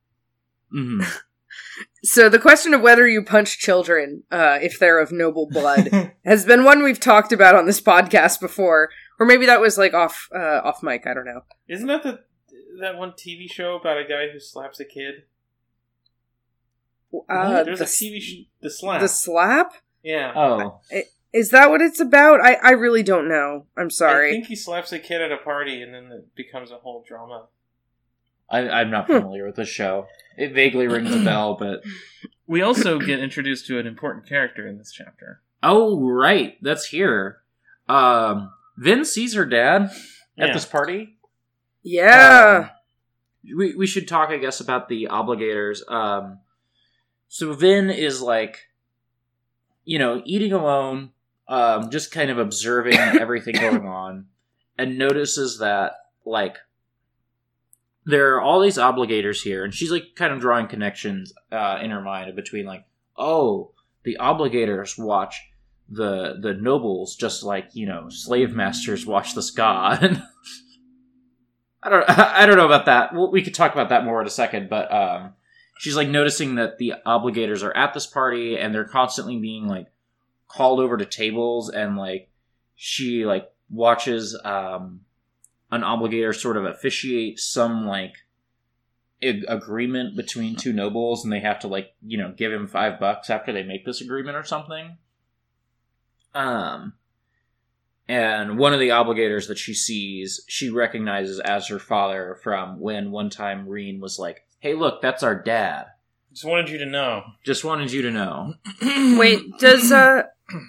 hmm So the question of whether you punch children, uh, if they're of noble blood, has been one we've talked about on this podcast before, or maybe that was like off uh, off mic. I don't know. isn't that the that one TV show about a guy who slaps a kid? Uh, There's the, a TV sh- the slap. the slap yeah. Oh, is that what it's about? I I really don't know. I'm sorry. I think he slaps a kid at a party, and then it becomes a whole drama. I, I'm not Hmm. familiar with the show. It vaguely rings a bell, but We also get introduced to an important character in this chapter. oh right, that's here. Um, Vin sees her dad at Yeah. this party. yeah. Um, we we should talk, I guess, about the obligators. Um, so Vin is like you know, eating alone, um, just kind of observing everything going on, and notices that like there are all these obligators here, and she's like kind of drawing connections uh, in her mind between like, oh, the obligators watch the the nobles just like you know slave masters watch the skaa. I don't I don't know about that. We could talk about that more in a second, but um, she's like noticing that the obligators are at this party and they're constantly being like called over to tables and like she like watches um an obligator sort of officiate some like ag- agreement between two nobles and they have to like you know give him five bucks after they make this agreement or something. Um and one of the obligators that she sees she recognizes as her father from when one time Reen was like hey look that's our dad Just wanted you to know. just wanted you to know Wait, does uh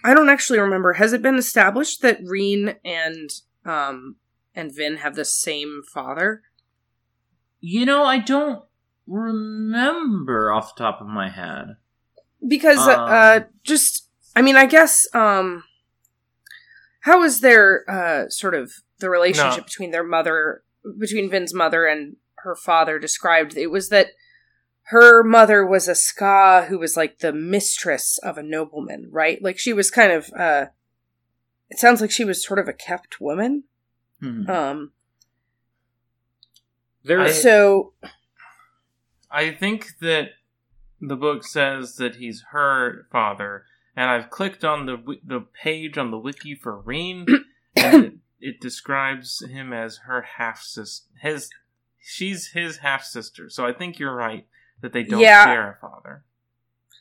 I don't actually remember. Has it been established that Reen and um and Vin have the same father? you know i don't remember off the top of my head Because uh, Um. uh just I mean, I guess um how is their uh sort of the relationship No. between their mother between Vin's mother and her father described? It was that her mother was a skaa who was like the mistress of a nobleman, right? Like she was kind of uh it sounds like she was sort of a kept woman. Hmm. Um there I- so I think that the book says that he's her father, and I've clicked on the the page on the wiki for Reen, and it, it describes him as her half sister. His she's his half sister. So I think you're right that they don't Yeah. share a father.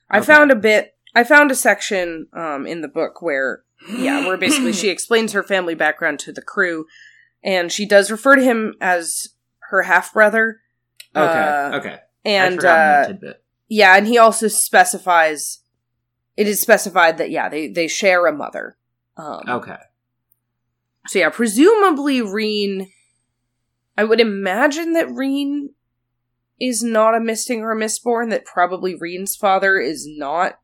I Okay. found a bit. I found a section um, in the book where, yeah, where basically she explains her family background to the crew, and she does refer to him as her half brother. okay Uh, okay and I'd forgotten that uh, tidbit. yeah, and he also specifies. It is specified that yeah, they they share a mother. Um, okay So yeah, presumably Reen. I would imagine that Reen is not a misting or a mistborn. That probably Reen's father is not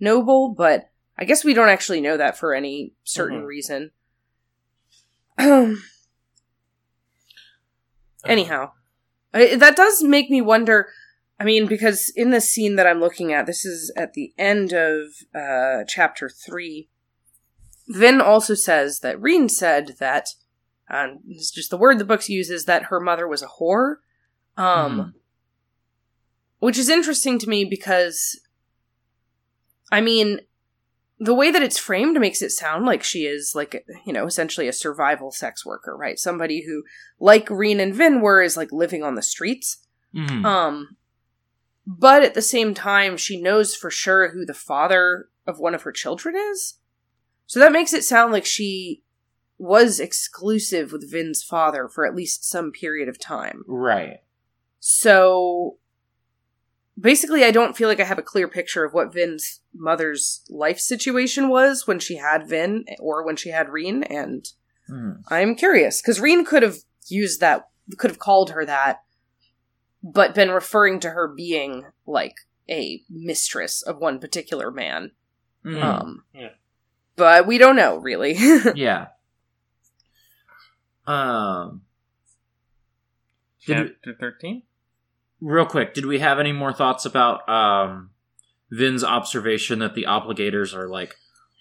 noble, but I guess we don't actually know that for any certain Mhm. reason. Um, Uh, anyhow, I, that does make me wonder. I mean, because in the scene that I'm looking at, this is at the end of uh, chapter three. Vin also says that Reen said that, um, it's just the word the book uses, that her mother was a whore. Um, Mhm. which is interesting to me because, I mean, the way that it's framed makes it sound like she is like you know essentially a survival sex worker, right? Somebody who, like Reen and Vin were, is like living on the streets. Mhm. Um, but at the same time, she knows for sure who the father of one of her children is. So that makes it sound like she was exclusive with Vin's father for at least some period of time. right So basically, I don't feel like I have a clear picture of what Vin's mother's life situation was when she had Vin or when she had Reen, and Mhm. I'm curious because Reen could have used that, could have called her that, but been referring to her being like a mistress of one particular man. Mhm. Um, Yeah. But we don't know really. yeah um Did Chapter thirteen. real quick did we have any more thoughts about um vin's observation that the obligators are like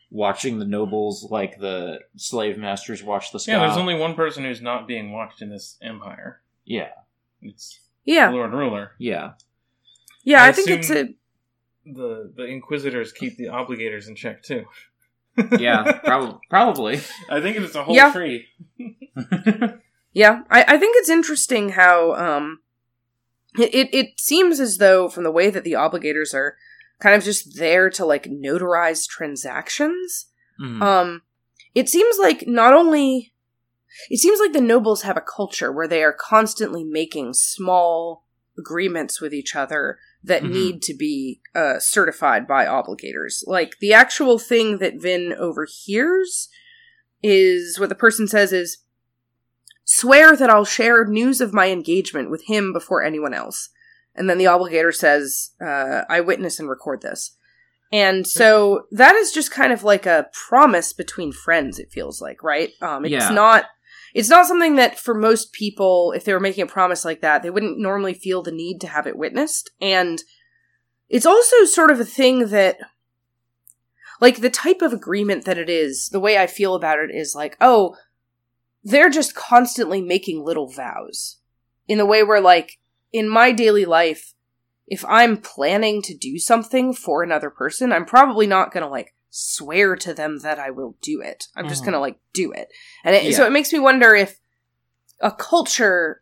watching the nobles like the slave masters watch the sky Yeah, there's only one person who's not being watched in this empire. yeah It's yeah, the Lord Ruler. yeah yeah. I I, think it's a The the Inquisitors keep the obligators in check too. Yeah prob- probably I think it's a whole Yeah. tree. Yeah, I, I think it's interesting how um it, it it seems as though from the way that the obligators are kind of just there to like notarize transactions. Mhm. Um it seems like not only it seems like the nobles have a culture where they are constantly making small agreements with each other that Mhm. need to be uh, certified by obligators. Like the actual thing that Vin overhears is what the person says is swear that I'll share news of my engagement with him before anyone else. And then the obligator says, uh, I witness and record this. And so that is just kind of like a promise between friends, it feels like, right? Um, it's Yeah. not it's not something that for most people, if they were making a promise like that, they wouldn't normally feel the need to have it witnessed. And it's also sort of a thing that like the type of agreement that it is, the way I feel about it is like, oh, they're just constantly making little vows. In the way where like in my daily life, if I'm planning to do something for another person, I'm probably not going to like swear to them that I will do it. I'm just Mhm. going to like do it. And it, so it makes me wonder if a culture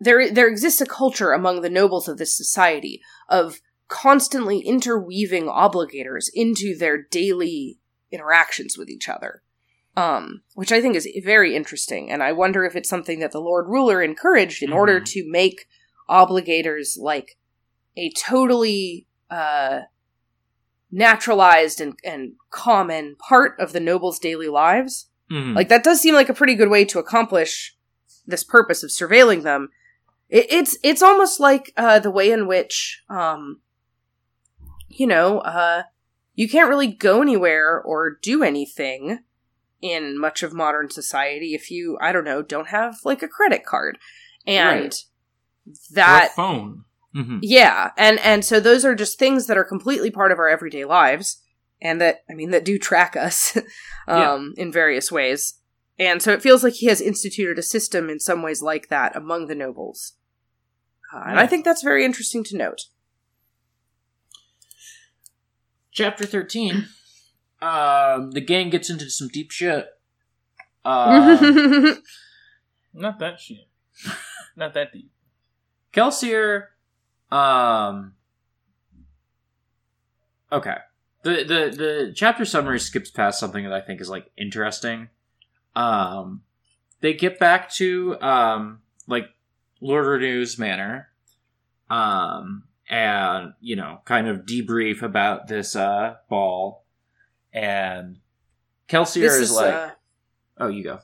there there exists a culture among the nobles of this society of constantly interweaving obligators into their daily interactions with each other. Um, which I think is very interesting, and I wonder if it's something that the Lord Ruler encouraged in order Mhm. to make obligators like a totally uh naturalized and, and common part of the nobles' daily lives. Mhm. Like that does seem like a pretty good way to accomplish this purpose of surveilling them. It, it's it's almost like uh, the way in which, um, you know, uh, you can't really go anywhere or do anything in much of modern society if you, I don't know, don't have like a credit card, and Right. that phone. Mhm. yeah, and and so those are just things that are completely part of our everyday lives, and that I mean that do track us, um, in various ways. And so it feels like he has instituted a system in some ways like that among the nobles, uh, and I think that's very interesting to note. Chapter 13. Um, the gang gets into some deep shit. Uh, Not that shit. Not that deep. Kelsier, um, okay. The, the, the chapter summary skips past something that I think is, like, interesting. Um, they get back to, um, like, Lord Renoux's manor, um, and, you know, kind of debrief about this, uh, ball. And Kelsier is, is like, uh, oh, you go.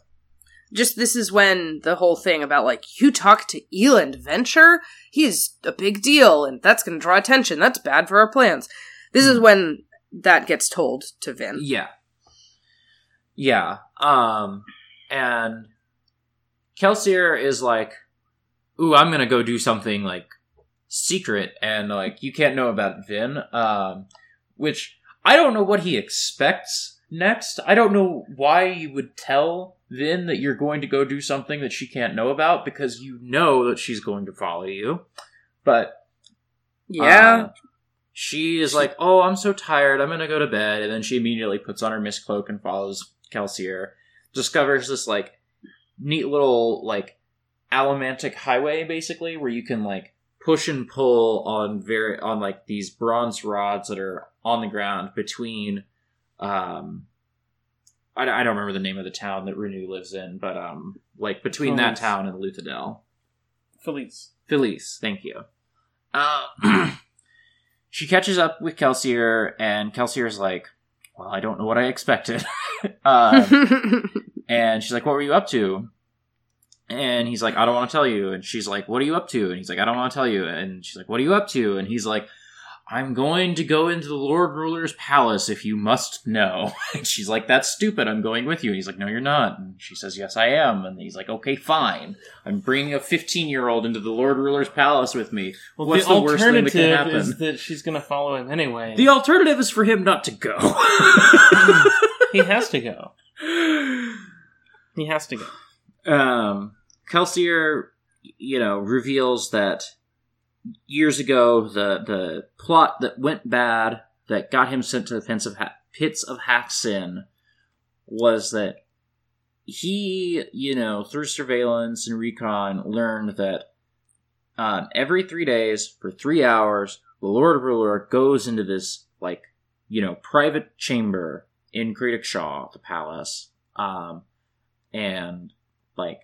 Just this is when the whole thing about like you talk to Elend Venture, he's a big deal, and that's going to draw attention. That's bad for our plans. This is when that gets told to Vin. Yeah. Yeah. Um and Kelsier is like, ooh, I'm gonna go do something like secret and like you can't know about Vin. Um which I don't know what he expects next. I don't know why you would tell Vin that you're going to go do something that she can't know about because you know that she's going to follow you. But Yeah. uh, she is like, "Oh, I'm so tired. I'm gonna go to bed." And then she immediately puts on her mist cloak and follows Kelsier. Discovers this like neat little like allomantic highway, basically, where you can like push and pull on very on like these bronze rods that are on the ground between. Um, I, I don't remember the name of the town that Renoux lives in, but um, like between that town and Luthadel. Fellise. Fellise, thank you. Uh, she catches up with Kelsier, and Kelsier's like, "Well, I don't know what I expected." um, and she's like, "What were you up to?" And he's like, "I don't want to tell you." And she's like, "What are you up to?" And he's like, "I don't want to tell you." And she's like, "What are you up to?" And he's like, "I'm going to go into the Lord Ruler's palace if you must know." And she's like, "That's stupid. I'm going with you." And he's like, "No, you're not." And she says, "Yes, I am." And he's like, "Okay, fine. I'm bringing a 15 year old into the Lord Ruler's palace with me." Well, What's the, the worst thing that can alternative happen? is that she's going to follow him anyway. The alternative is for him not to go. he has to go. He has to go. um, Kelsier, you know, reveals that years ago the the plot that went bad that got him sent to the pits of ha- pits of Hathsin was that he, you know, through surveillance and recon, learned that um, every three days for three hours, the Lord Ruler goes into this like you know private chamber in Kredik Shaw, the palace, um, and like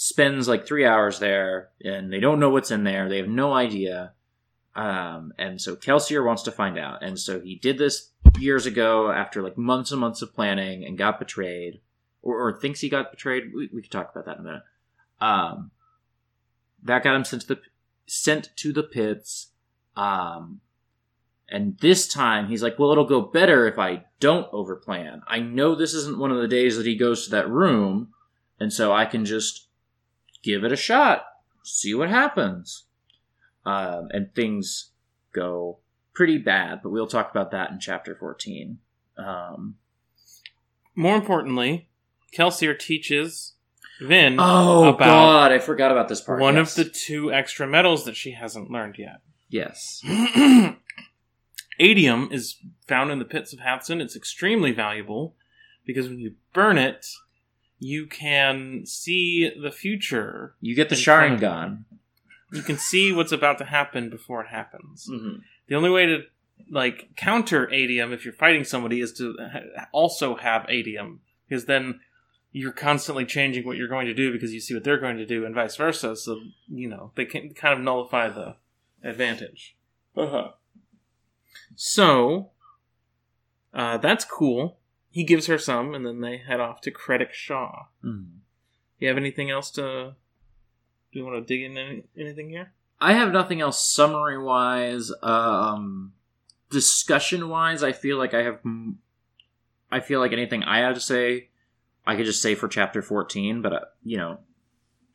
spends like three hours there, and they don't know what's in there. They have no idea. Um, and so Kelsier wants to find out, and so he did this years ago after like months and months of planning, and got betrayed, or, or thinks he got betrayed. We, we could talk about that in a minute. Um, that got him sent to the sent to the pits. Um, And this time he's like, well, it'll go better if I don't overplan. I know this isn't one of the days that he goes to that room, and so I can just give it a shot, see what happens. Um, and things go pretty bad, but we'll talk about that in chapter 14. Um, More importantly, Kelsier teaches Vin oh, God, I forgot about this part. one yes. of the two extra metals that she hasn't learned yet. Yes. Atium is found in the pits of Hathsin. It's extremely valuable because when you burn it, you can see the future. You get the In front of Sharingan. You can see what's about to happen before it happens. Mm-hmm. The only way to like counter atium if you're fighting somebody is to ha- also have atium because then you're constantly changing what you're going to do because you see what they're going to do and vice versa. So you know they can kind of nullify the advantage. Uh-huh. So uh, that's cool. He gives her some, and then they head off to Kredik Shaw. Mm-hmm. You have anything else to? Do you want to dig in any, anything here? I have nothing else summary wise. Um, discussion wise, I feel like I have. m- I feel like anything I have to say, I could just say for chapter 14, but, uh, you know,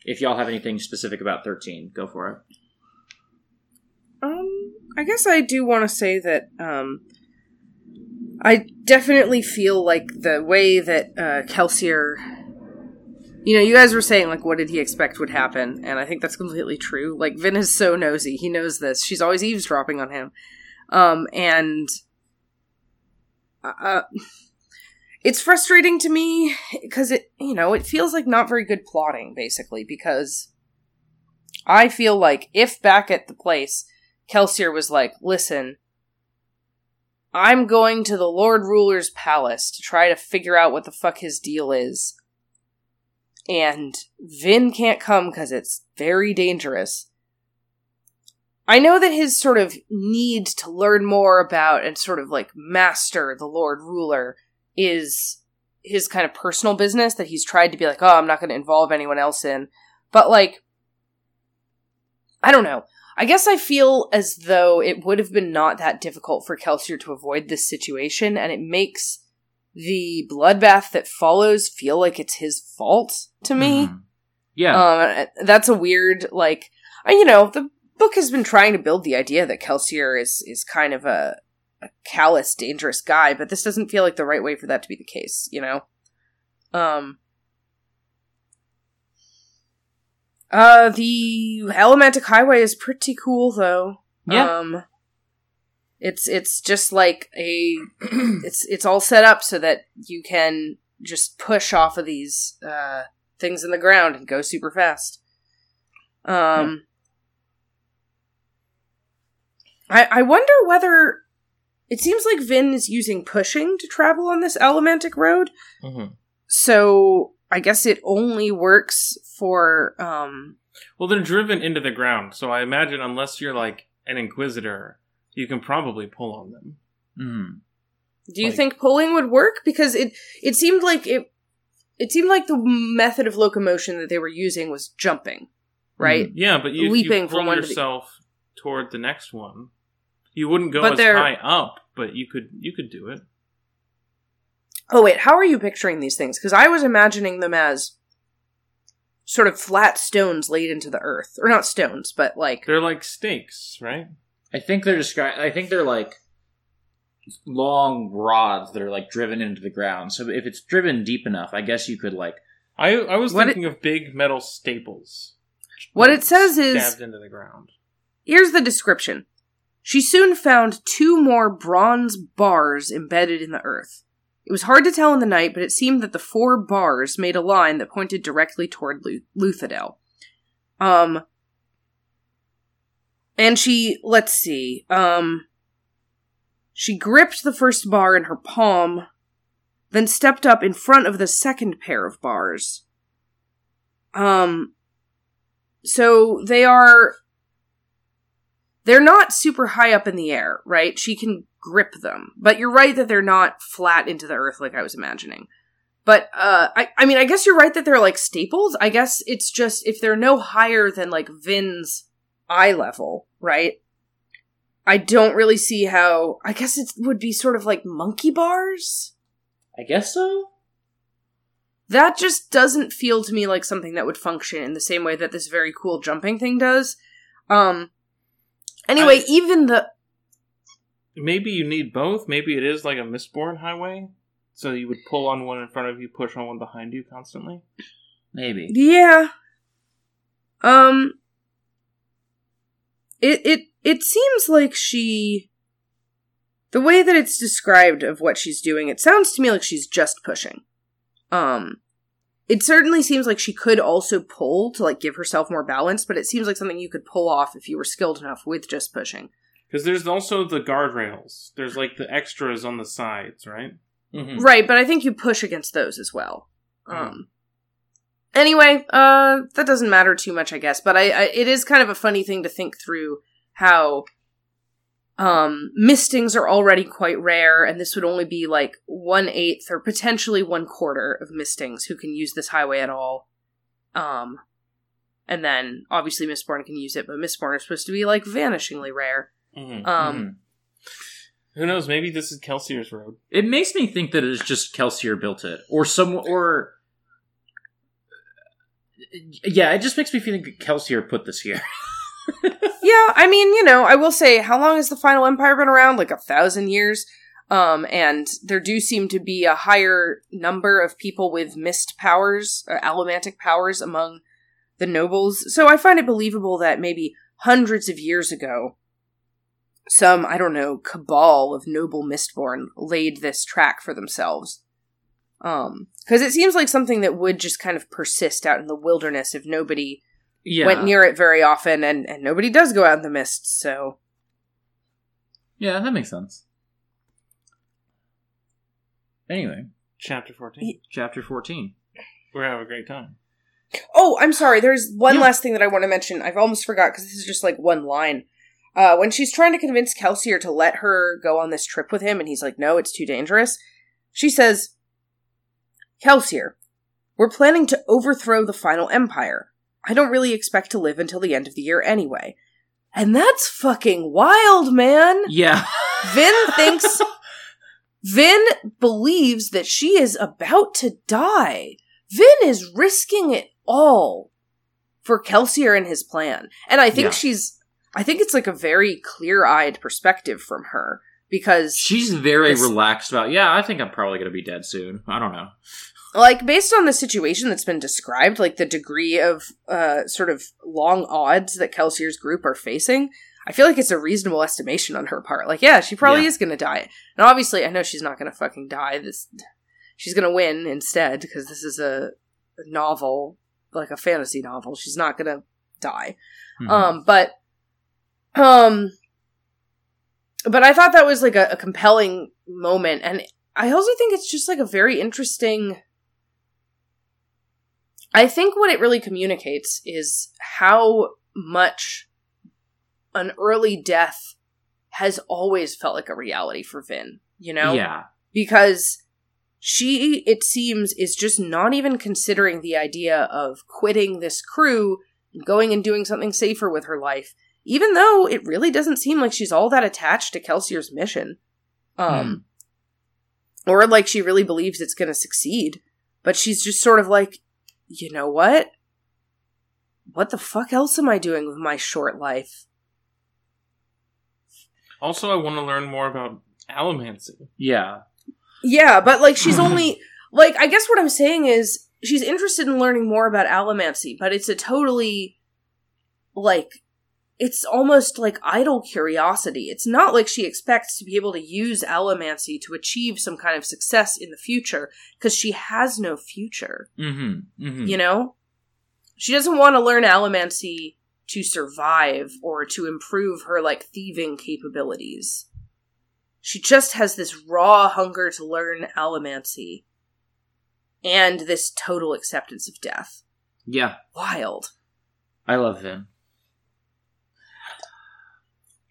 if y'all have anything specific about 13, go for it. Um, I guess I do want to say that um, I definitely feel like the way that uh, Kelsier, you know, you guys were saying like, what did he expect would happen, and I think that's completely true. Like Vin is so nosy; he knows this. She's always eavesdropping on him, um, and uh, it's frustrating to me because it, you know, it feels like not very good plotting, basically, because. I feel like if back at the place Kelsier was like, listen, I'm going to the Lord Ruler's palace to try to figure out what the fuck his deal is. And Vin can't come because it's very dangerous. I know that his sort of need to learn more about and sort of like master the Lord Ruler is his kind of personal business that he's tried to be like, oh, I'm not going to involve anyone else in. But like, I don't know. I guess I feel as though it would have been not that difficult for Kelsier to avoid this situation, and it makes the bloodbath that follows feel like it's his fault to me. Mhm. Yeah. Um, that's a weird, like, uh, you know, the book has been trying to build the idea that Kelsier is is kind of a, a callous, dangerous guy, but this doesn't feel like the right way for that to be the case, you know. Um. Uh, the Allomantic Highway is pretty cool, though. Yeah. Um, it's it's just like a it's it's all set up so that you can just push off of these uh things in the ground and go super fast. Um I I wonder whether it seems like Vin is using pushing to travel on this Allomantic road. Mm-hmm. So I guess it only works for um Well, they're driven into the ground, so I imagine unless you're like an inquisitor, you can probably pull on them. Mhm. do you Like- think pulling would work because it it seemed like it it seemed like the method of locomotion that they were using was jumping, right? Yeah, but you, Leaping you from pull one to the- yourself toward the next one. You wouldn't go But as they're- high up, but you could you could do it. Oh wait, how are you picturing these things? Because I was imagining them as sort of flat stones laid into the earth, or not stones, but like They're like stakes, right? I think they're descri- I think they're like long rods that are like driven into the ground. So if it's driven deep enough, I guess you could like I I was What it- thinking of big metal staples. What like, it says is- stabbed into the ground. Here's the description. She soon found two more bronze bars embedded in the earth. It was hard to tell in the night, but it seemed that the four bars made a line that pointed directly toward Lu- Luthadel. Um, and she, let's see, um, she gripped the first bar in her palm, then stepped up in front of the second pair of bars. Um, so they are they're not super high up in the air, right? She can grip them. But you're right that they're not flat into the earth like I was imagining. But uh I I mean I guess you're right that they're like staples. I guess it's just if they're no higher than like Vin's eye level, right? I don't really see how. I guess it would be sort of like monkey bars. I guess so. That just doesn't feel to me like something that would function in the same way that this very cool jumping thing does. Um. Anyway, I- even the Maybe you need both. Maybe it is like a Mistborn highway. So you would pull on one in front of you, push on one behind you constantly. Maybe. Yeah. Um it it it seems like she the way that it's described of what she's doing, it sounds to me like she's just pushing. Um it certainly seems like she could also pull to like give herself more balance, but it seems like something you could pull off if you were skilled enough with just pushing. Because there's also the guardrails. There's like the extras on the sides, right? Mhm. Right, but I think you push against those as well. Hmm. Um. Anyway, uh, that doesn't matter too much, I guess. But I, I, it is kind of a funny thing to think through how, um, mistings are already quite rare, and this would only be like one eighth or potentially one quarter of mistings who can use this highway at all. Um, and then obviously Mistborn can use it, but Mistborn are supposed to be like vanishingly rare. Mm-hmm. Um, Mhm. Who knows? Maybe this is Kelsier's road. It makes me think that it's just Kelsier built it, or some, or yeah, it just makes me feel that Kelsier put this here. Yeah, I mean, you know, I will say, how long has the Final Empire been around? Like a thousand years. Um, and there do seem to be a higher number of people with mist powers, or allomantic powers among the nobles. So I find it believable that maybe hundreds of years ago, some, I don't know, cabal of noble Mistborn laid this track for themselves. Um, because it seems like something that would just kind of persist out in the wilderness if nobody Yeah, went near it very often, and, and nobody does go out in the mist, so. Yeah, that makes sense. Anyway, Chapter 14. chapter fourteen. We're having a great time. Oh, I'm sorry, there's one Yeah. last thing that I want to mention. I've almost forgot because this is just like one line. Uh, when she's trying to convince Kelsier to let her go on this trip with him, and he's like, no, it's too dangerous, she says, Kelsier, we're planning to overthrow the final empire. I don't really expect to live until the end of the year anyway. And that's fucking wild, man! Yeah, Vin thinks Vin believes that she is about to die. Vin is risking it all for Kelsier and his plan. And I think Yeah. she's I think it's like a very clear-eyed perspective from her because she's very This- relaxed about. Yeah, I think I'm probably gonna be dead soon. I don't know. Like based on the situation that's been described, like the degree of uh sort of long odds that Kelsier's group are facing, I feel like it's a reasonable estimation on her part. Like, yeah, she probably Yeah. is gonna die. And obviously I know she's not gonna fucking die. This she's gonna win instead, because this is a, novel, like a fantasy novel. She's not gonna die. Mhm. Um, but um but I thought that was like a, a compelling moment and I also think it's just like a very interesting I think what it really communicates is how much an early death has always felt like a reality for Vin, you know? yeah, because she it seems is just not even considering the idea of quitting this crew and going and doing something safer with her life even though it really doesn't seem like she's all that attached to Kelsier's mission. Um or like she really believes it's going to succeed but she's just sort of like you know what? What the fuck else am i doing with my short life? Also, I want to learn more about allomancy. yeah, Yeah, but like she's only like I guess what I'm saying is she's interested in learning more about allomancy, but it's a totally like it's almost like idle curiosity. It's not like she expects to be able to use allomancy to achieve some kind of success in the future because she has no future, mm-hmm, mm-hmm. you know? She doesn't want to learn allomancy to survive or to improve her like thieving capabilities. She just has this raw hunger to learn allomancy and this total acceptance of death. yeah. Wild. I love Vin.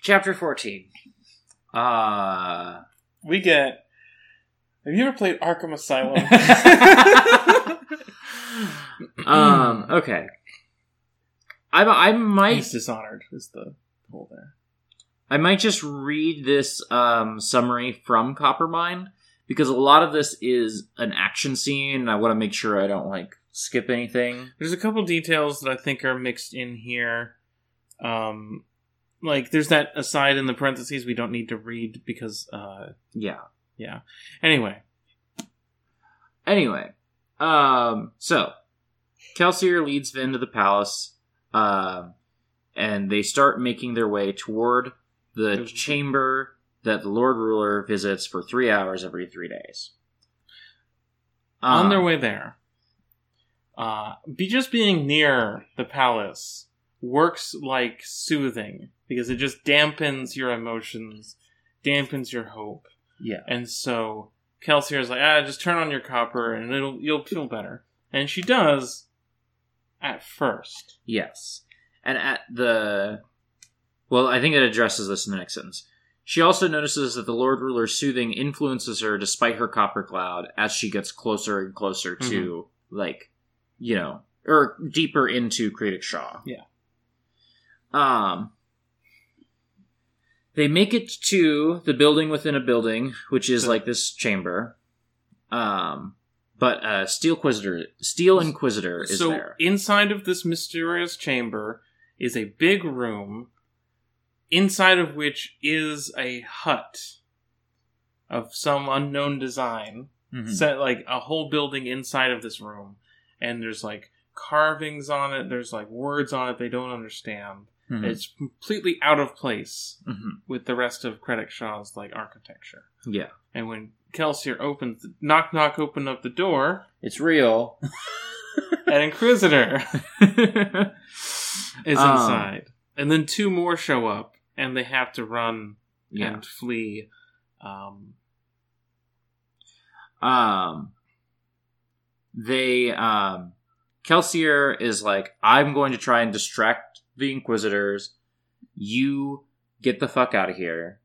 Chapter 14. Uh We get. Have you ever played Arkham Asylum? um okay. I I might He's dishonored. Is the whole there? I might just read this um, summary from Coppermind because a lot of this is an action scene, and I want to make sure I don't like skip anything. There's a couple details that I think are mixed in here. Um, like there's that aside in the parentheses we don't need to read because, uh, Yeah. yeah. Anyway, Anyway, um, so Kelsier leads Vin to the palace, um, and they start making their way toward the Mhm. chamber that the Lord Ruler visits for three hours every three days. on Um, their way there, uh, be just being near the palace works like soothing because it just dampens your emotions, dampens your hope, Yeah. and so Kelsier is like, ah, just turn on your copper and it'll you'll feel better, and she does at first. Yes. And at the. Well, I think it addresses this in the next sentence. She also notices that the Lord Ruler's soothing influences her despite her copper cloud as she gets closer and closer to, like, you know, or deeper into Kredik Shaw. Yeah. Um. They make it to the building within a building, which is like this chamber. Um, but uh, Steel Inquisitor, Steel Inquisitor is so there. inside of this mysterious chamber is a big room, inside of which is a hut of some unknown design. Mhm. Set like a whole building inside of this room, and there's like carvings on it. There's like words on it they don't understand. Mhm. It's completely out of place Mhm. with the rest of Kredik Shaw's like architecture. Yeah, And when Kelsier opens, the, knock knock, open up the door, it's real. an Inquisitor is Um, inside, and then two more show up, and they have to run yeah. and flee. Um, Um, they um, Kelsier is like, I'm going to try and distract the Inquisitors. You get the fuck out of here.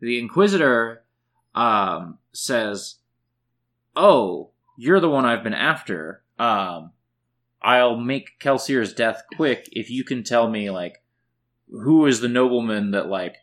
The Inquisitor um says, "Oh, you're the one I've been after. Um, I'll make Kelsier's death quick if you can tell me like who is the nobleman that like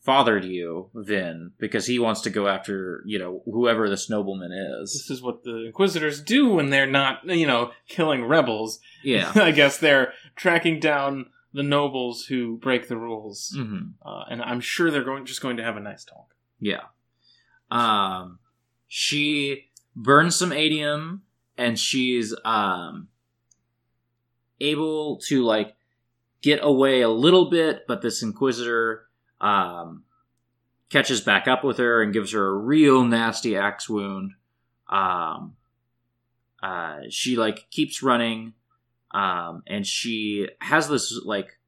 fathered you, Vin, because he wants to go after you know whoever this nobleman is. this is what the Inquisitors do when they're not, you know, killing rebels. Yeah. I guess they're tracking down the nobles who break the rules, hmm uh, and I'm sure they're going just going to have a nice talk. Yeah. Um, she burns some atium, and she's um able to like get away a little bit, but this inquisitor um catches back up with her and gives her a real nasty axe wound. Um, uh, she like keeps running, um, and she has this like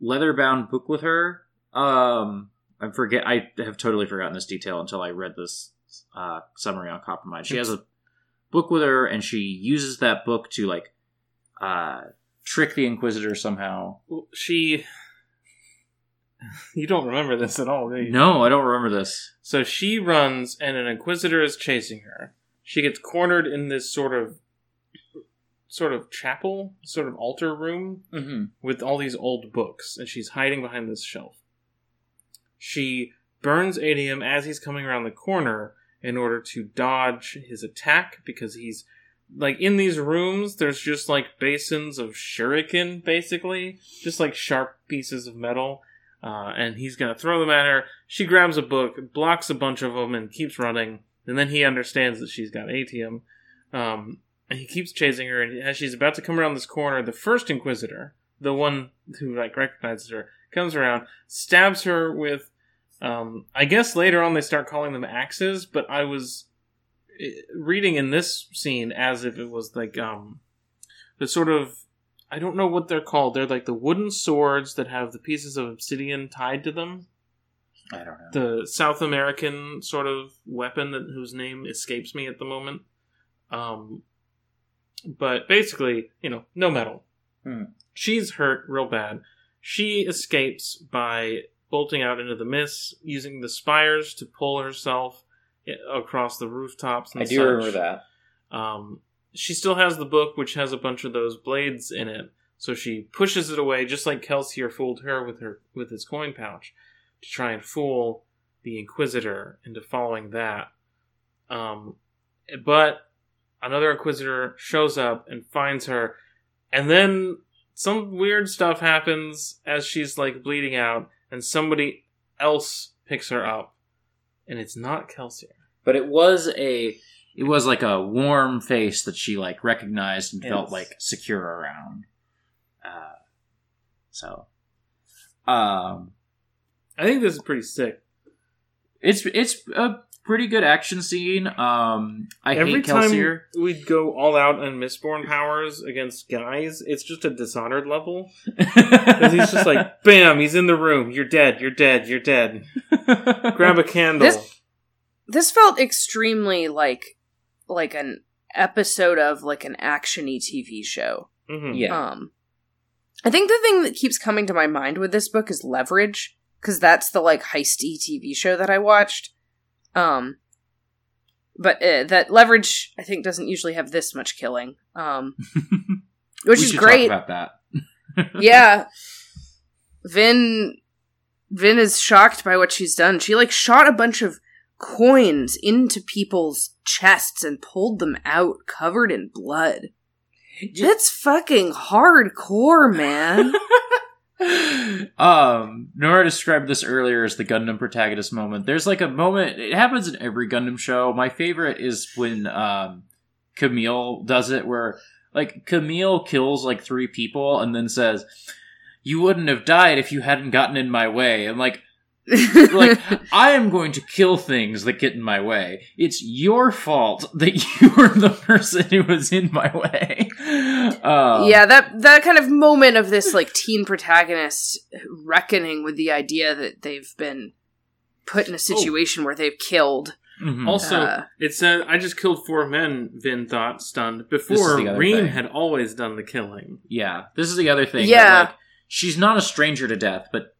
leather bound book with her. Um, I forget. I have totally forgotten this detail until I read this uh, summary on Coppermind. She has a book with her, and she uses that book to like uh, trick the Inquisitor somehow. Well, she. You don't remember this at all, do you? No, I don't remember this. So she runs, and an inquisitor is chasing her. She gets cornered in this sort of, sort of chapel, sort of altar room Mm-hmm. with all these old books, and she's hiding behind this shelf. She burns Atium as he's coming around the corner in order to dodge his attack because he's like in these rooms. There's just like basins of shuriken, basically, just like sharp pieces of metal. Uh, and he's gonna throw them at her. She grabs a book, blocks a bunch of them, and keeps running. And then he understands that she's got atium. Um, he keeps chasing her. And as she's about to come around this corner, the first Inquisitor, the one who like recognizes her, comes around, stabs her with. Um, I guess later on they start calling them axes, but I was eh, reading in this scene as if it was like um, the sort of I don't know what they're called. They're like the wooden swords that have the pieces of obsidian tied to them. I don't know. The South American sort of weapon that whose name escapes me at the moment. Um, but basically, you know, no metal. Hmm. She's hurt real bad. She escapes by bolting out into the mist, using the spires to pull herself across the rooftops. And I do such. remember that. Um, she still has the book, which has a bunch of those blades in it. So she pushes it away, just like Kelsier fooled her with her with his coin pouch. to try and fool the Inquisitor into following that. Um, but another Inquisitor shows up and finds her, and then some weird stuff happens as she's like bleeding out, and somebody else picks her up, and it's not Kelsier. But it was a it was like a warm face that she like recognized and felt like secure around. Uh, so, um, I think this is pretty sick. it's it's a pretty good action scene. Um, I Every hate time Kelsier. we'd go all out on Mistborn powers against guys, it's just a Dishonored level. Because he's just like, bam, he's in the room. You're dead. You're dead. You're dead. Grab a candle. This- This felt extremely like like an episode of like an actiony TV show. Mhm. yeah. Um, I think the thing that keeps coming to my mind with this book is Leverage, because that's the like heisty TV show that I watched. Um, but uh, that Leverage, I think, doesn't usually have this much killing. Um, which We is great. Talk about that. yeah, Vin, Vin is shocked by what she's done. She like shot a bunch of coins into people's chests and pulled them out covered in blood. That's fucking hardcore, man. Um, Nora described this earlier as the Gundam protagonist moment. There's like a moment. It happens in every Gundam show. My favorite is when um, Kamille does it, where like Kamille kills like three people and then says, "You wouldn't have died if you hadn't gotten in my way." And like, like I am going to kill things that get in my way. It's your fault that you were the person who was in my way. Um, yeah, that that kind of moment of this like teen protagonist reckoning with the idea that they've been put in a situation where they've killed. mhm. Also, Uh. it said, I just killed four men, Vin thought, stunned, before the other Reen had always done the killing. Yeah, this is the other thing. that, Yeah. like, she's not a stranger to death, but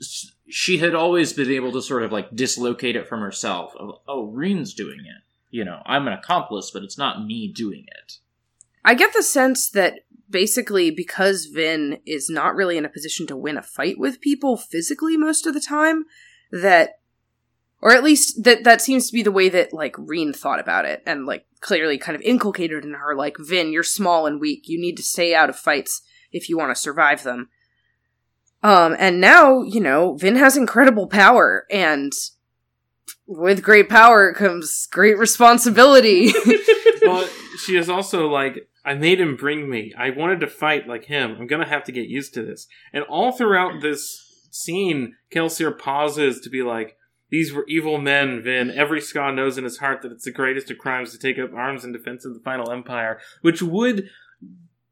s- she had always been able to sort of like dislocate it from herself. Of oh, Reen's doing it. You know, I'm an accomplice, but it's not me doing it. I get the sense that basically because Vin is not really in a position to win a fight with people physically most of the time, that or at least that that seems to be the way that like Reen thought about it and like clearly kind of inculcated in her like Vin, you're small and weak. You need to stay out of fights if you want to survive them. Um and now, you know, Vin has incredible power and with great power comes great responsibility. well, she is also like, I made him bring me. I wanted to fight like him. I'm gonna have to get used to this. And all throughout this scene, Kelsier pauses to be like, these were evil men, Vin. Every Skaa knows in his heart that it's the greatest of crimes to take up arms in defense of the final empire, which would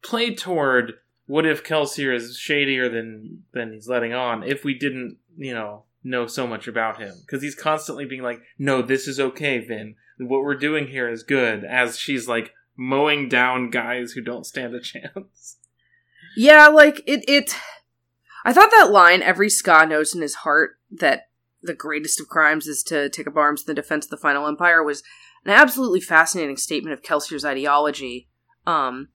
play toward what if Kelsier is shadier than than he's letting on if we didn't, you know, know so much about him. Because he's constantly being like, no, this is okay, Vin. What we're doing here is good, as she's like mowing down guys who don't stand a chance. Yeah, like it it I thought that line every skaa knows in his heart that the greatest of crimes is to take up arms in the defense of the final empire was an absolutely fascinating statement of Kelsier's ideology. Um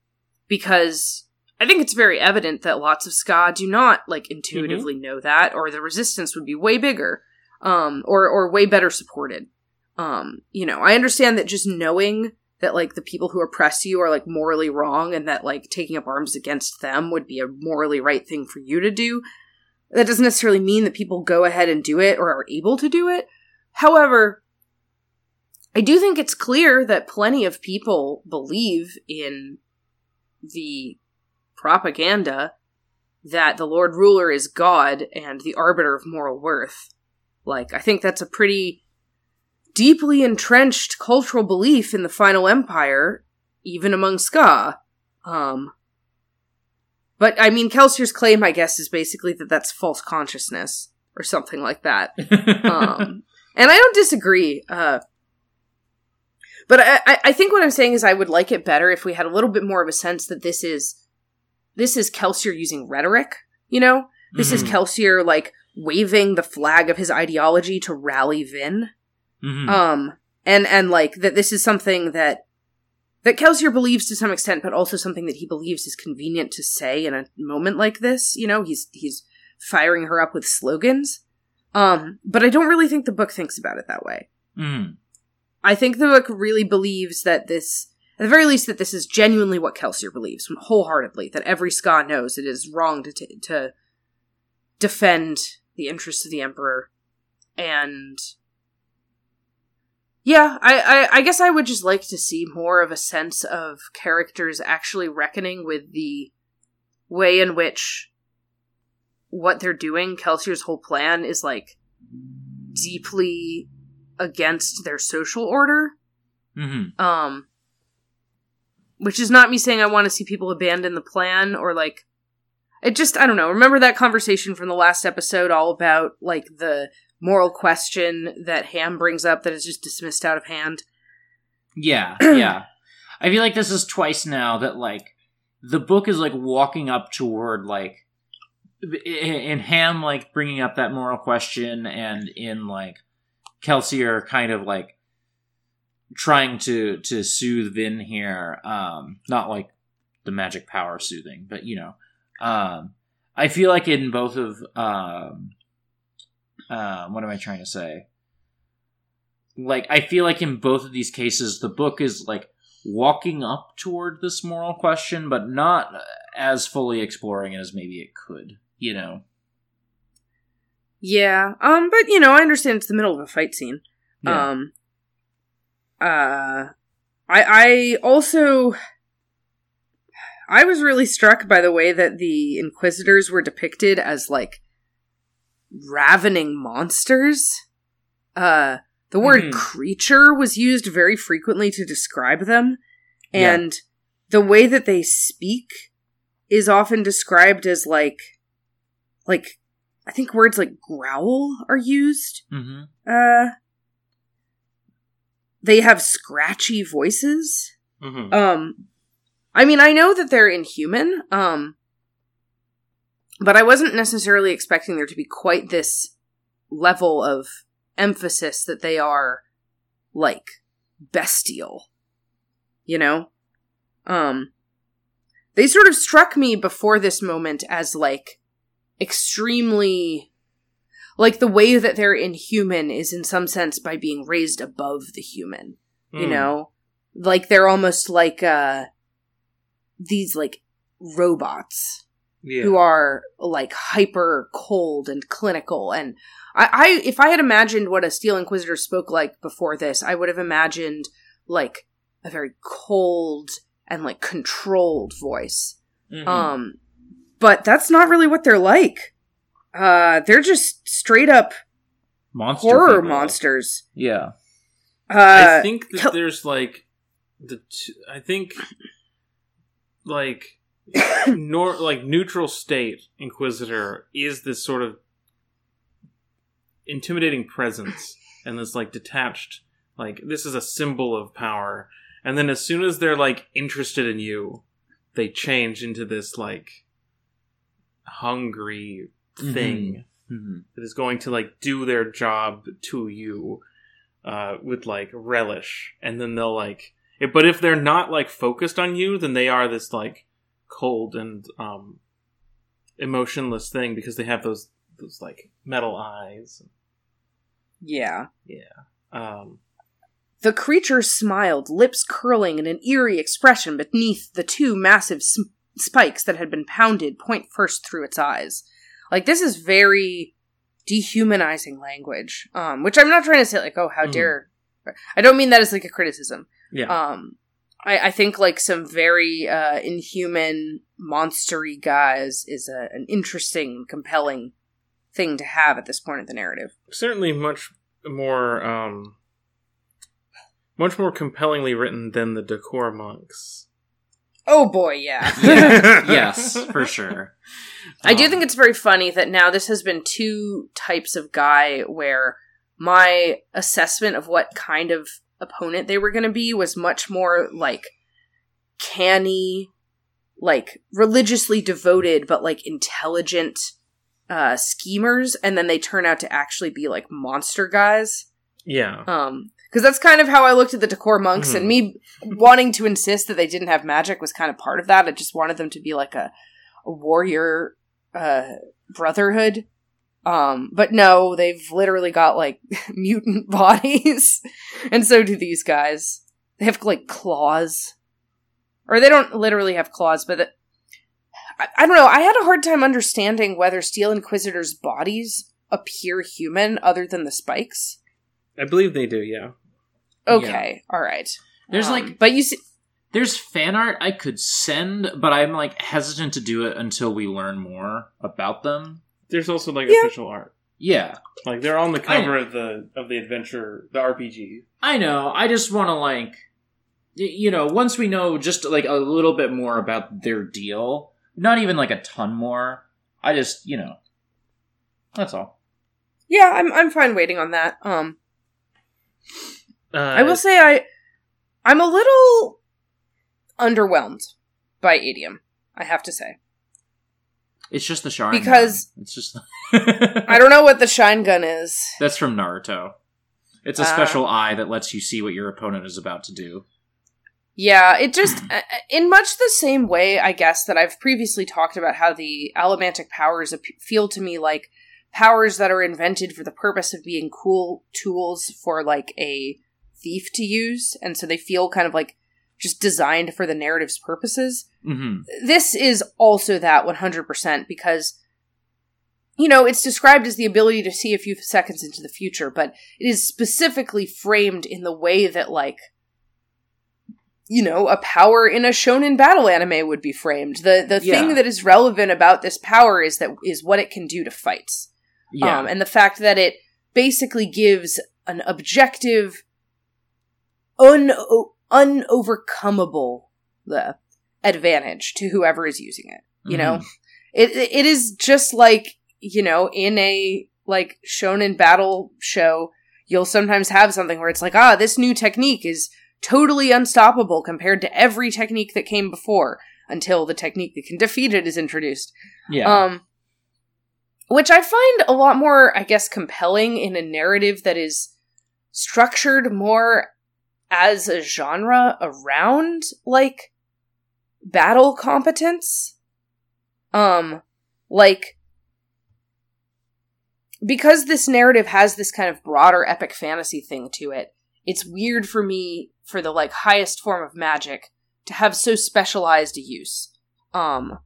because I think it's very evident that lots of skaa do not like intuitively know that or the resistance would be way bigger um or or way better supported. Um you know, I understand that just knowing that like the people who oppress you are like morally wrong and that like taking up arms against them would be a morally right thing for you to do that doesn't necessarily mean that people go ahead and do it or are able to do it however i do think it's clear that plenty of people believe in the propaganda that the lord ruler is god and the arbiter of moral worth like i think that's a pretty deeply entrenched cultural belief in the final empire, even among Skaa. Um, but I mean, Kelsier's claim, I guess, is basically that that's false consciousness or something like that. Um, and I don't disagree. Uh, but I, I- I think what I'm saying is I would like it better if we had a little bit more of a sense that this is this is Kelsier using rhetoric. You know, this is Mhm. Kelsier like waving the flag of his ideology to rally Vin. Mhm. Um, and and like that this is something that that Kelsier believes to some extent, but also something that he believes is convenient to say in a moment like this. You know, he's he's firing her up with slogans. Um, but I don't really think the book thinks about it that way. Mm. I think the book really believes that this, at the very least, that this is genuinely what Kelsier believes wholeheartedly. That every Skaa knows it is wrong to t- to defend the interests of the Emperor, and yeah, I, I I guess I would just like to see more of a sense of characters actually reckoning with the way in which what they're doing, Kelsier's whole plan is like deeply against their social order. hmm Um, which is not me saying I want to see people abandon the plan or like it just I don't know. Remember that conversation from the last episode all about like the moral question that Ham brings up that is just dismissed out of hand. Yeah, yeah. I feel like this is twice now that like the book is like walking up toward like in Ham like bringing up that moral question and in like Kelsey Kelsier kind of like trying to to soothe Vin here um not like the magic power soothing but you know um I feel like in both of um uh, what am I trying to say like I feel like in both of these cases the book is like walking up toward this moral question but not as fully exploring it as maybe it could you know Yeah. Um but you know, I understand it's the middle of a fight scene. Yeah. Um uh I I also I was really struck by the way that the inquisitors were depicted as like ravening monsters. Uh the word Mhm. creature was used very frequently to describe them Yeah. and the way that they speak is often described as like like I think words like growl are used. mm-hmm. Uh they have scratchy voices. hmm Um I mean, I know that they're inhuman, um but I wasn't necessarily expecting there to be quite this level of emphasis that they are like bestial. You know? Um they sort of struck me before this moment as like extremely like the way that they're inhuman is in some sense by being raised above the human you Hmm. know like they're almost like uh these like robots yeah. who are like hyper cold and clinical and I, I if i had imagined what a steel inquisitor spoke like before this i would have imagined like a very cold and like controlled voice Mhm. um but that's not really what they're like uh they're just straight up monster horror people. monsters. Yeah. Uh I think that there's like the t- I think like nor like neutral state inquisitor is this sort of intimidating presence and this like detached like this is a symbol of power. And then as soon as they're like interested in you they change into this like hungry thing hmm that is going to like do their job to you uh with like relish. And then they'll like it, but if they're not like focused on you then they are this like cold and um emotionless thing because they have those those like metal eyes. Yeah. Yeah. um The creature smiled, lips curling in an eerie expression beneath the two massive spikes that had been pounded point first through its eyes. Like this is very dehumanizing language, um, which I'm not trying to say like, oh, how Mhm. dare. I don't mean that as like a criticism. yeah Um, I, I think like some very uh, inhuman, monstery guys is a, an interesting, compelling thing to have at this point of the narrative. certainly much more um much more compellingly written than the decor monks Oh boy, yeah. yeah yes for sure I do Um, think it's very funny that now this has been two types of guy where my assessment of what kind of opponent they were going to be was much more like canny, like religiously devoted, but like intelligent uh schemers, and then they turn out to actually be like monster guys. yeah Um, because that's kind of how I looked at the Decor monks, and me wanting to insist that they didn't have magic was kind of part of that. I just wanted them to be like a, a warrior uh, brotherhood. Um, but no, they've literally got like mutant bodies, and so do these guys. They have like claws, or they don't literally have claws, but the, I, I don't know. I had a hard time understanding whether Steel Inquisitors' bodies appear human other than the spikes. I believe they do. Yeah. Okay, all right. There's Um, like but you see, there's fan art I could send, but I'm like hesitant to do it until we learn more about them. There's also like Yeah. official art. Yeah, Like they're on the cover of the of the adventure, the RPG. I know. I just want to like, you know, once we know just like a little bit more about their deal, not even like a ton more. I just, you know, that's all. yeah, I'm I'm fine waiting on that. Um, Uh, I will say I I'm a little underwhelmed by Atium. I have to say. It's just the Sharingan. Because- it's just I don't know what the shine gun is. that's from Naruto. It's a Ah. special eye that lets you see what your opponent is about to do. Yeah, it just uh, in much the same way, I guess that I've previously talked about how the allomantic powers feel to me like powers that are invented for the purpose of being cool tools for like a thief to use, and so they feel kind of like just designed for the narrative's purposes. hmm this is also that 100% because you know it's described as the ability to see a few seconds into the future but it is specifically framed in the way that like you know a power in a shonen battle anime would be framed the the Yeah. thing that is relevant about this power is that is what it can do to fights Yeah. um, and the fact that it basically gives an objective un unovercomable the advantage to whoever is using it you know Mhm. it it is just like you know in a like shonen battle show you'll sometimes have something where it's like ah this new technique is totally unstoppable compared to every technique that came before until the technique that can defeat it is introduced Yeah. um which i find a lot more i guess compelling in a narrative that is structured more as a genre around like battle competence? Um like because this narrative has this kind of broader epic fantasy thing to it it's weird for me for the like highest form of magic to have so specialized a use. Um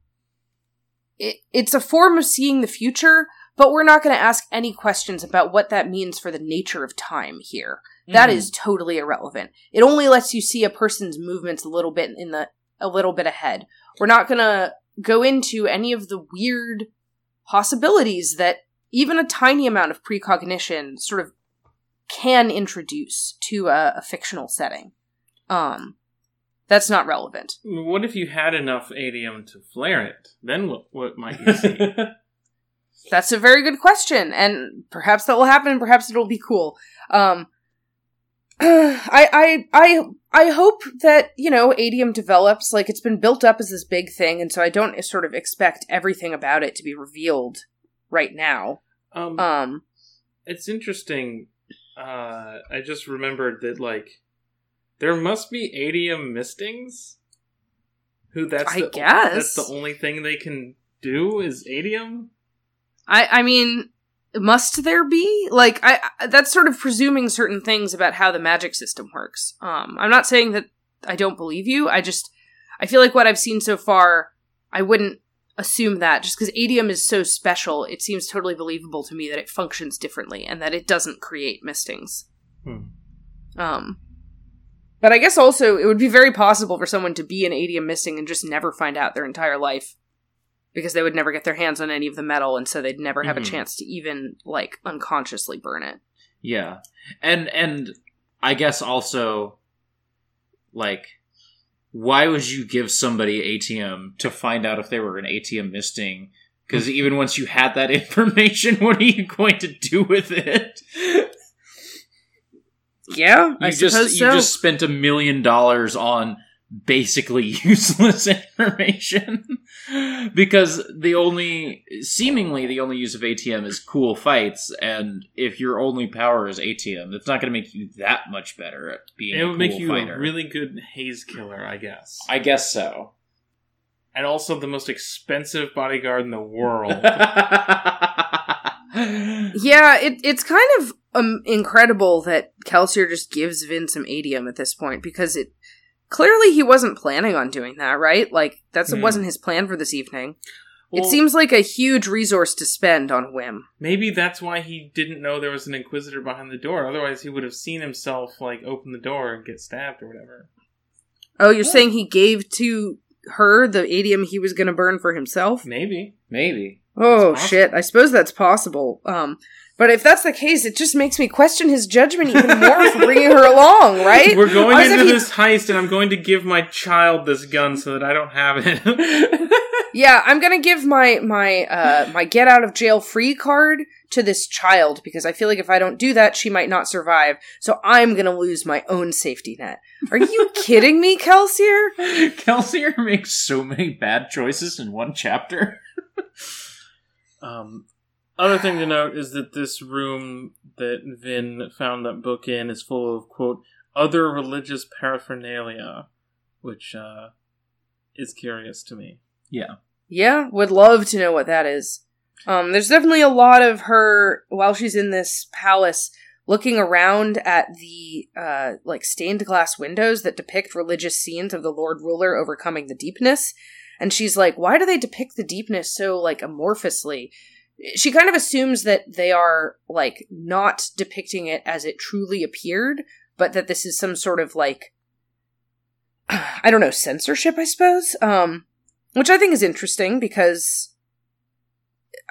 it, it's a form of seeing the future but we're not going to ask any questions about what that means for the nature of time here That Mhm. is totally irrelevant it only lets you see a person's movements a little bit in the a little bit ahead we're not going to go into any of the weird possibilities that even a tiny amount of precognition sort of can introduce to a, a fictional setting um that's not relevant What if you had enough atium to flare it? Then what, what might you see? That's a very good question, and perhaps that will happen. Perhaps it'll be cool. Um, I, I, I, I hope that you know Atium develops. Like it's been built up as this big thing, and so I don't sort of expect everything about it to be revealed right now. um, Um, it's interesting. Uh, I just remembered that like there must be atium mistings. Who that's I the, guess. that's the only thing they can do is atium. I, I mean, must there be like I, I? That's sort of presuming certain things about how the magic system works. Um, I'm not saying that I don't believe you. I just I feel like what I've seen so far, I wouldn't assume that just because atium is so special. It seems totally believable to me that it functions differently and that it doesn't create mistings. Hmm. Um, but I guess also it would be very possible for someone to be an atium missing and just never find out their entire life because they would never get their hands on any of the metal, and so they'd never have Mhm. a chance to even like unconsciously burn it. Yeah. And and I guess also like why would you give somebody atium to find out if they were an atium misting? Because even once you had that information, what are you going to do with it? Yeah, You I just suppose you so. just spent a million dollars on basically useless information because the only seemingly the only use of atium is cool fights and if your only power is atium it's not going to make you that much better at being It a would make you fighter. a really good hazekiller, I guess. I guess so and also the most expensive bodyguard in the world. Yeah, it, it's kind of um, incredible that Kelsier just gives Vin some atium at this point because it clearly he wasn't planning on doing that, right? Like that's Hmm. wasn't his plan for this evening. Well, it seems like a huge resource to spend on whim. maybe that's why he didn't know there was an inquisitor behind the door. Otherwise, he would have seen himself like open the door and get stabbed or whatever. Oh, you're saying he gave to her the atium he was going to burn for himself? Maybe. Maybe. Oh shit! I suppose that's possible. Um, but if that's the case, it just makes me question his judgment even more for bringing her along, right? We're going As if into he- this heist, and I'm going to give my child this gun so that I don't have it. Yeah, I'm gonna give my my uh my get out of jail free card to this child because I feel like if I don't do that, she might not survive. So I'm gonna lose my own safety net. Are you kidding me, Kelsier? Kelsier makes so many bad choices in one chapter. Um, other thing to note is that this room that Vin found that book in is full of quote other religious paraphernalia, which uh, is curious to me. Yeah. Yeah, would love to know what that is. Um, there's definitely a lot of her while she's in this palace looking around at the uh like stained glass windows that depict religious scenes of the Lord Ruler overcoming the deepness. And she's like, why do they depict the deepness so like amorphously? She kind of assumes that they are like not depicting it as it truly appeared, but that this is some sort of like I don't know, censorship, I suppose. Um which I think is interesting because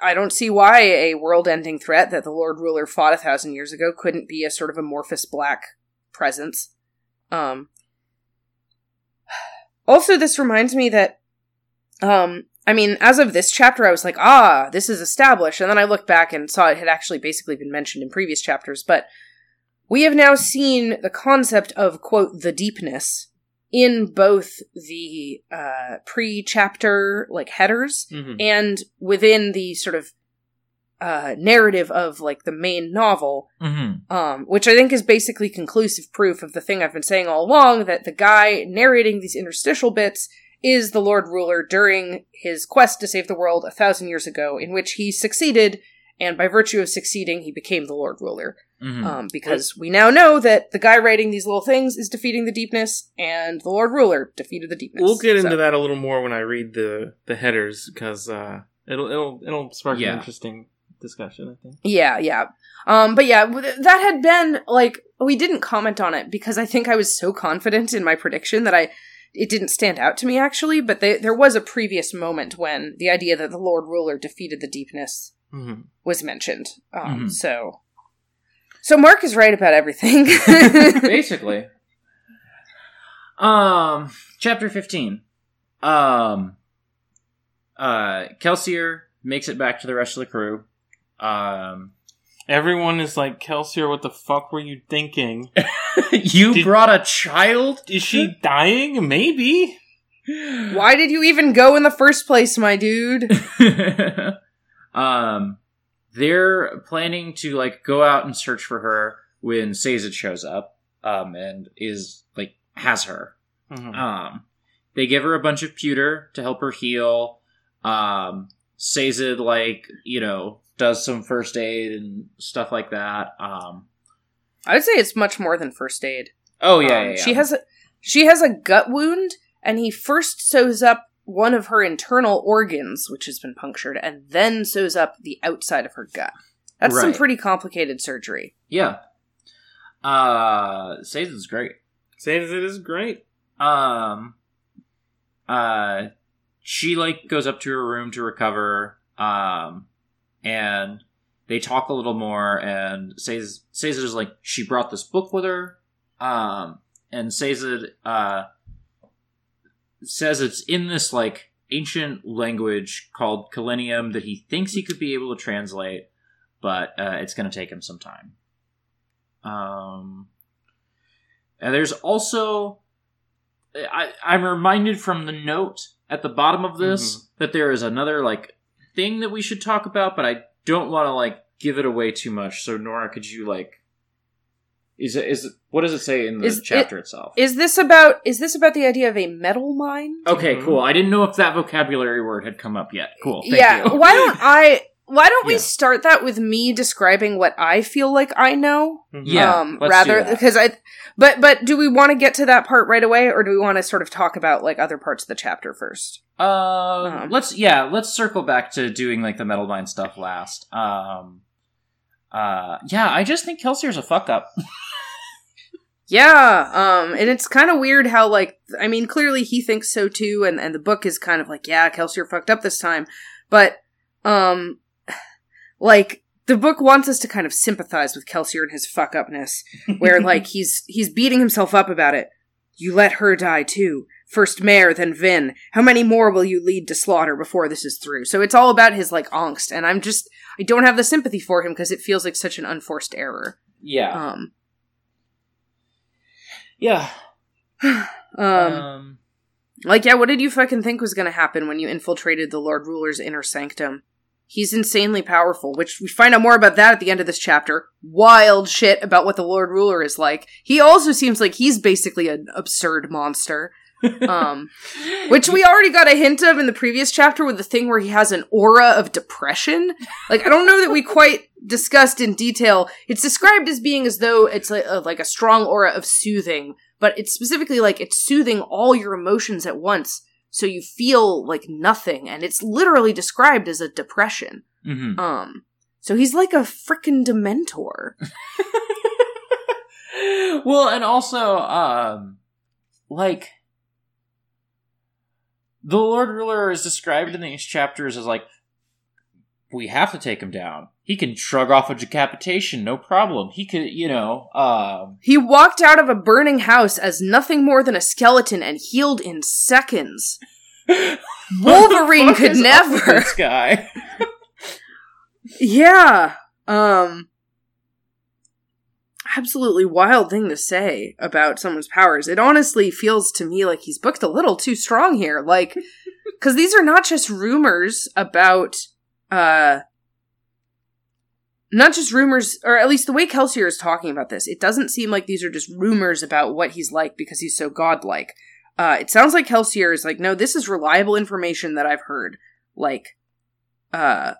I don't see why a world ending threat that the Lord Ruler fought a thousand years ago couldn't be a sort of amorphous black presence. Um also this reminds me that um I mean, as of this chapter, I was like, ah, this is established. And then I looked back and saw it had actually basically been mentioned in previous chapters. But we have now seen the concept of, quote, the deepness in both the uh, pre chapter, like, headers Mm-hmm. and within the sort of uh, narrative of, like, the main novel Mm-hmm. um, which I think is basically conclusive proof of the thing I've been saying all along that the guy narrating these interstitial bits is the Lord Ruler during his quest to save the world a thousand years ago, in which he succeeded, and by virtue of succeeding, he became the Lord Ruler. Mm-hmm. Um, because we now know that the guy writing these little things is defeating the deepness, and the Lord Ruler defeated the deepness. We'll get into So- that a little more when I read the the headers because uh, it'll it'll it'll spark Yeah. an interesting discussion. I think. Yeah, yeah. Um, but yeah, that had been like we didn't comment on it because I think I was so confident in my prediction that I it didn't stand out to me actually. But they, there was a previous moment when the idea that the Lord Ruler defeated the deepness Mm-hmm. was mentioned. Um, Mhm. So, so Mark is right about everything. Basically. Um, chapter 15. Um, uh, Kelsier makes it back to the rest of the crew. Um, Everyone is like, Kelsier, what the fuck were you thinking? you Did- brought a child? Is she dying? Maybe. Why did you even go in the first place, my dude? um, they're planning to like go out and search for her when Sazed shows up. Um, and is like has her. Mhm. Um, they give her a bunch of pewter to help her heal. Um, Sazed like you know does some first aid and stuff like that. Um, I would say it's much more than first aid. oh yeah, Um, yeah, yeah. She has a she has a gut wound, and he first sews up one of her internal organs, which has been punctured, and then sews up the outside of her gut. That's some pretty complicated surgery. yeah. Uh, Sazed's great. Says it is great. um uh she like goes up to her room to recover um and they talk a little more and says says is like she brought this book with her um and says it uh says it's in this like ancient language called Kalenium that he thinks he could be able to translate but uh, it's going to take him some time. Um and there's also I, I'm reminded from the note at the bottom of this that there is another like thing that we should talk about, but I don't want to like give it away too much. So Nora, could you like is it is it, what does it say in the Is chapter itself? Is this about is this about the idea of a metal mind? okay, Mhm. cool. I didn't know if that vocabulary word had come up yet. Cool. Thank yeah. you. Why don't I Why don't we start that with me describing what I feel like I know? Mhm. Yeah, um, rather because I, but but do we want to get to that part right away, or do we want to sort of talk about like other parts of the chapter first? Um, Um, let's yeah, let's circle back to doing like the metal mind stuff last. Um, uh, yeah, I just think Kelsier's a fuck up. Yeah, um, and it's kind of weird how like I mean, clearly he thinks so too, and and the book is kind of like, yeah, Kelsier fucked up this time, but um, like the book wants us to kind of sympathize with Kelsier and his fuck upness, where like he's he's beating himself up about it. You let her die too. First Mare, then Vin. How many more will you lead to slaughter before this is through? So it's all about his like angst, and I'm just I don't have the sympathy for him because it feels like such an unforced error. yeah, Um, yeah. um, um Like, yeah, what did you fucking think was going to happen when you infiltrated the Lord Ruler's inner sanctum? He's insanely powerful, which we find out more about that at the end of this chapter. Wild shit about what the Lord Ruler is like. He also seems like he's basically an absurd monster. Um, which we already got a hint of in the previous chapter with the thing where he has an aura of depression. Like, I don't know that we quite discussed in detail. It's described as being as though it's like a, like a strong aura of soothing, but it's specifically like it's soothing all your emotions at once, so you feel like nothing, and it's literally described as a depression. mhm. Um, so he's like a freaking dementor. well, and also, um, like, the Lord Ruler is described in these chapters as like, we have to take him down. He can shrug off a decapitation, no problem. He could, you know, um, He walked out of a burning house as nothing more than a skeleton and healed in seconds. Wolverine what the fuck could never. This guy. Yeah. Um absolutely wild thing to say about someone's powers. It honestly feels to me like he's booked a little too strong here. Like cuz these are not just rumors about uh not just rumors or at least the way Kelsier is talking about this. It doesn't seem like these are just rumors about what he's like because he's so godlike. Uh it sounds like Kelsier is like no, this is reliable information that I've heard. Like uh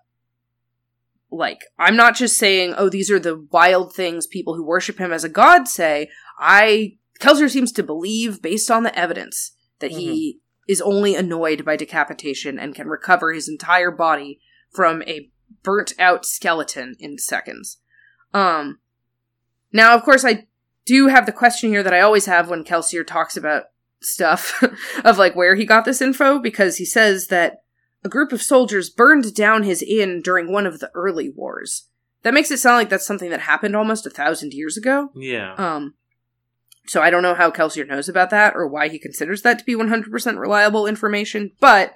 like i'm not just saying oh these are the wild things people who worship him as a god say i Kelsier seems to believe based on the evidence that he is only annoyed by decapitation and can recover his entire body from a burnt out skeleton in seconds um now of course i do have the question here that i always have when kelsier talks about stuff of like where he got this info because he says that a group of soldiers burned down his inn during one of the early wars. That makes it sound like that's something that happened almost a thousand years ago. Yeah. Um, so I don't know how Kelsier knows about that or why he considers that to be 100% reliable information, but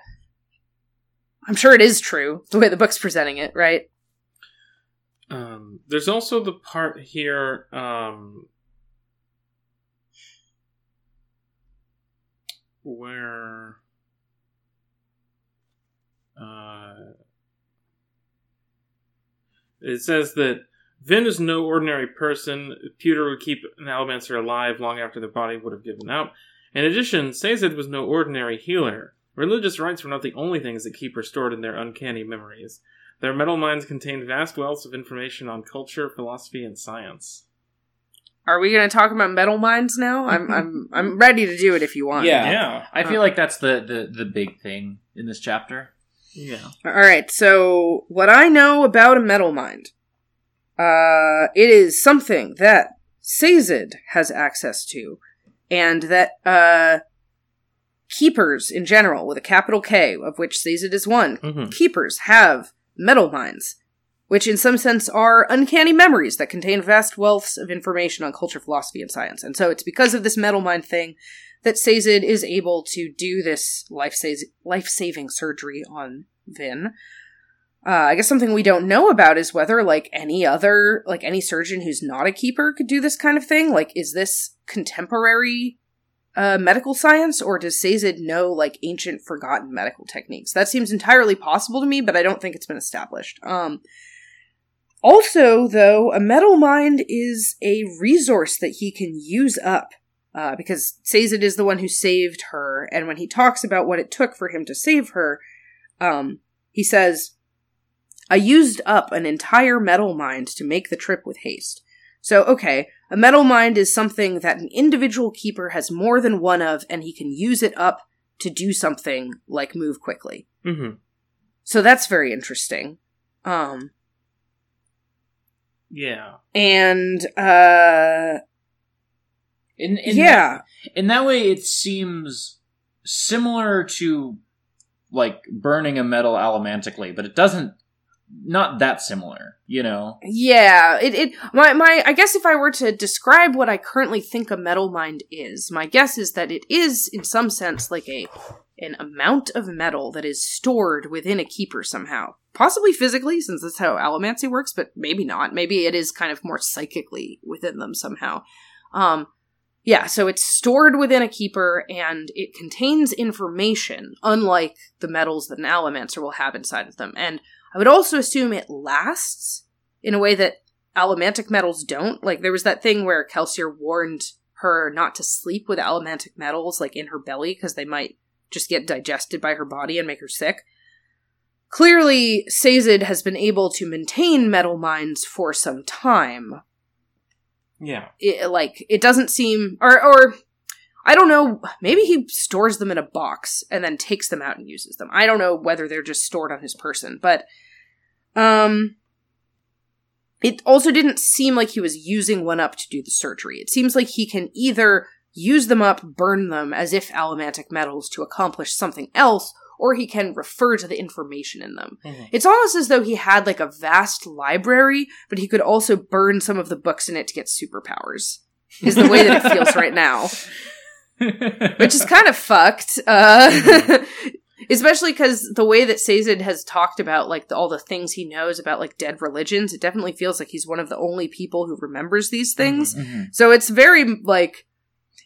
I'm sure it is true the way the book's presenting it, right? Um, there's also the part here um, where uh, it says that Vin is no ordinary person. Pewter would keep an Allomancer alive long after their body would have given out. In addition, Sazed was no ordinary healer. Religious rites were not the only things that keep her stored in their uncanny memories. Their metal minds contained vast wealths of information on culture, philosophy, and science. Are we going to talk about metal mines now? I'm I'm I'm ready to do it if you want. Yeah. Yeah. I feel like that's the, the, the big thing in this chapter. Yeah. All right. So what I know about a metal mind, uh, it is something that Sazed has access to, and that uh, keepers in general, with a capital K, of which Sazed is one, Mm-hmm. keepers have metal minds, which in some sense are uncanny memories that contain vast wealths of information on culture, philosophy, and science. And so it's because of this metal mind thing that Sazed is able to do this life saving surgery on Vin. Uh, I guess something we don't know about is whether, like, any other, like, any surgeon who's not a keeper could do this kind of thing. Like, is this contemporary uh, medical science, or does Sazed know, like, ancient forgotten medical techniques? That seems entirely possible to me, but I don't think it's been established. Um, also, though, a metal mind is a resource that he can use up. Uh, because Sazed is the one who saved her, and when he talks about what it took for him to save her, um, he says, I used up an entire metal mind to make the trip with haste. So, okay, a metal mind is something that an individual keeper has more than one of, and he can use it up to do something like move quickly. Mm-hmm. So that's very interesting. Um, Yeah. and, uh, In, in yeah. That, in that way, it seems similar to like burning a metal allomantically, but it doesn't. Not that similar, you know. Yeah, it, it my my I guess if I were to describe what I currently think a metal mind is, my guess is that it is in some sense like a an amount of metal that is stored within a keeper somehow. Possibly physically, since that's how allomancy works, but maybe not. Maybe it is kind of more psychically within them somehow. Um yeah, so it's stored within a keeper and it contains information, unlike the metals that an allomancer will have inside of them. And I would also assume it lasts in a way that allomantic metals don't. Like there was that thing where Kelsier warned her not to sleep with allomantic metals like in her belly because they might just get digested by her body and make her sick. Clearly, Sazed has been able to maintain metal minds for some time. Yeah. It, like it doesn't seem or or I don't know, maybe he stores them in a box and then takes them out and uses them. I don't know whether they're just stored on his person, but um it also didn't seem like he was using one up to do the surgery. It seems like he can either use them up, burn them as if allomantic metals to accomplish something else, or he can refer to the information in them. Mhm. It's almost as though he had like a vast library, but he could also burn some of the books in it to get superpowers. Is the way that it feels right now, which is kind of fucked. Uh, especially because the way that Sazed has talked about like the, all the things he knows about like dead religions, it definitely feels like he's one of the only people who remembers these things. Mhm. So it's very like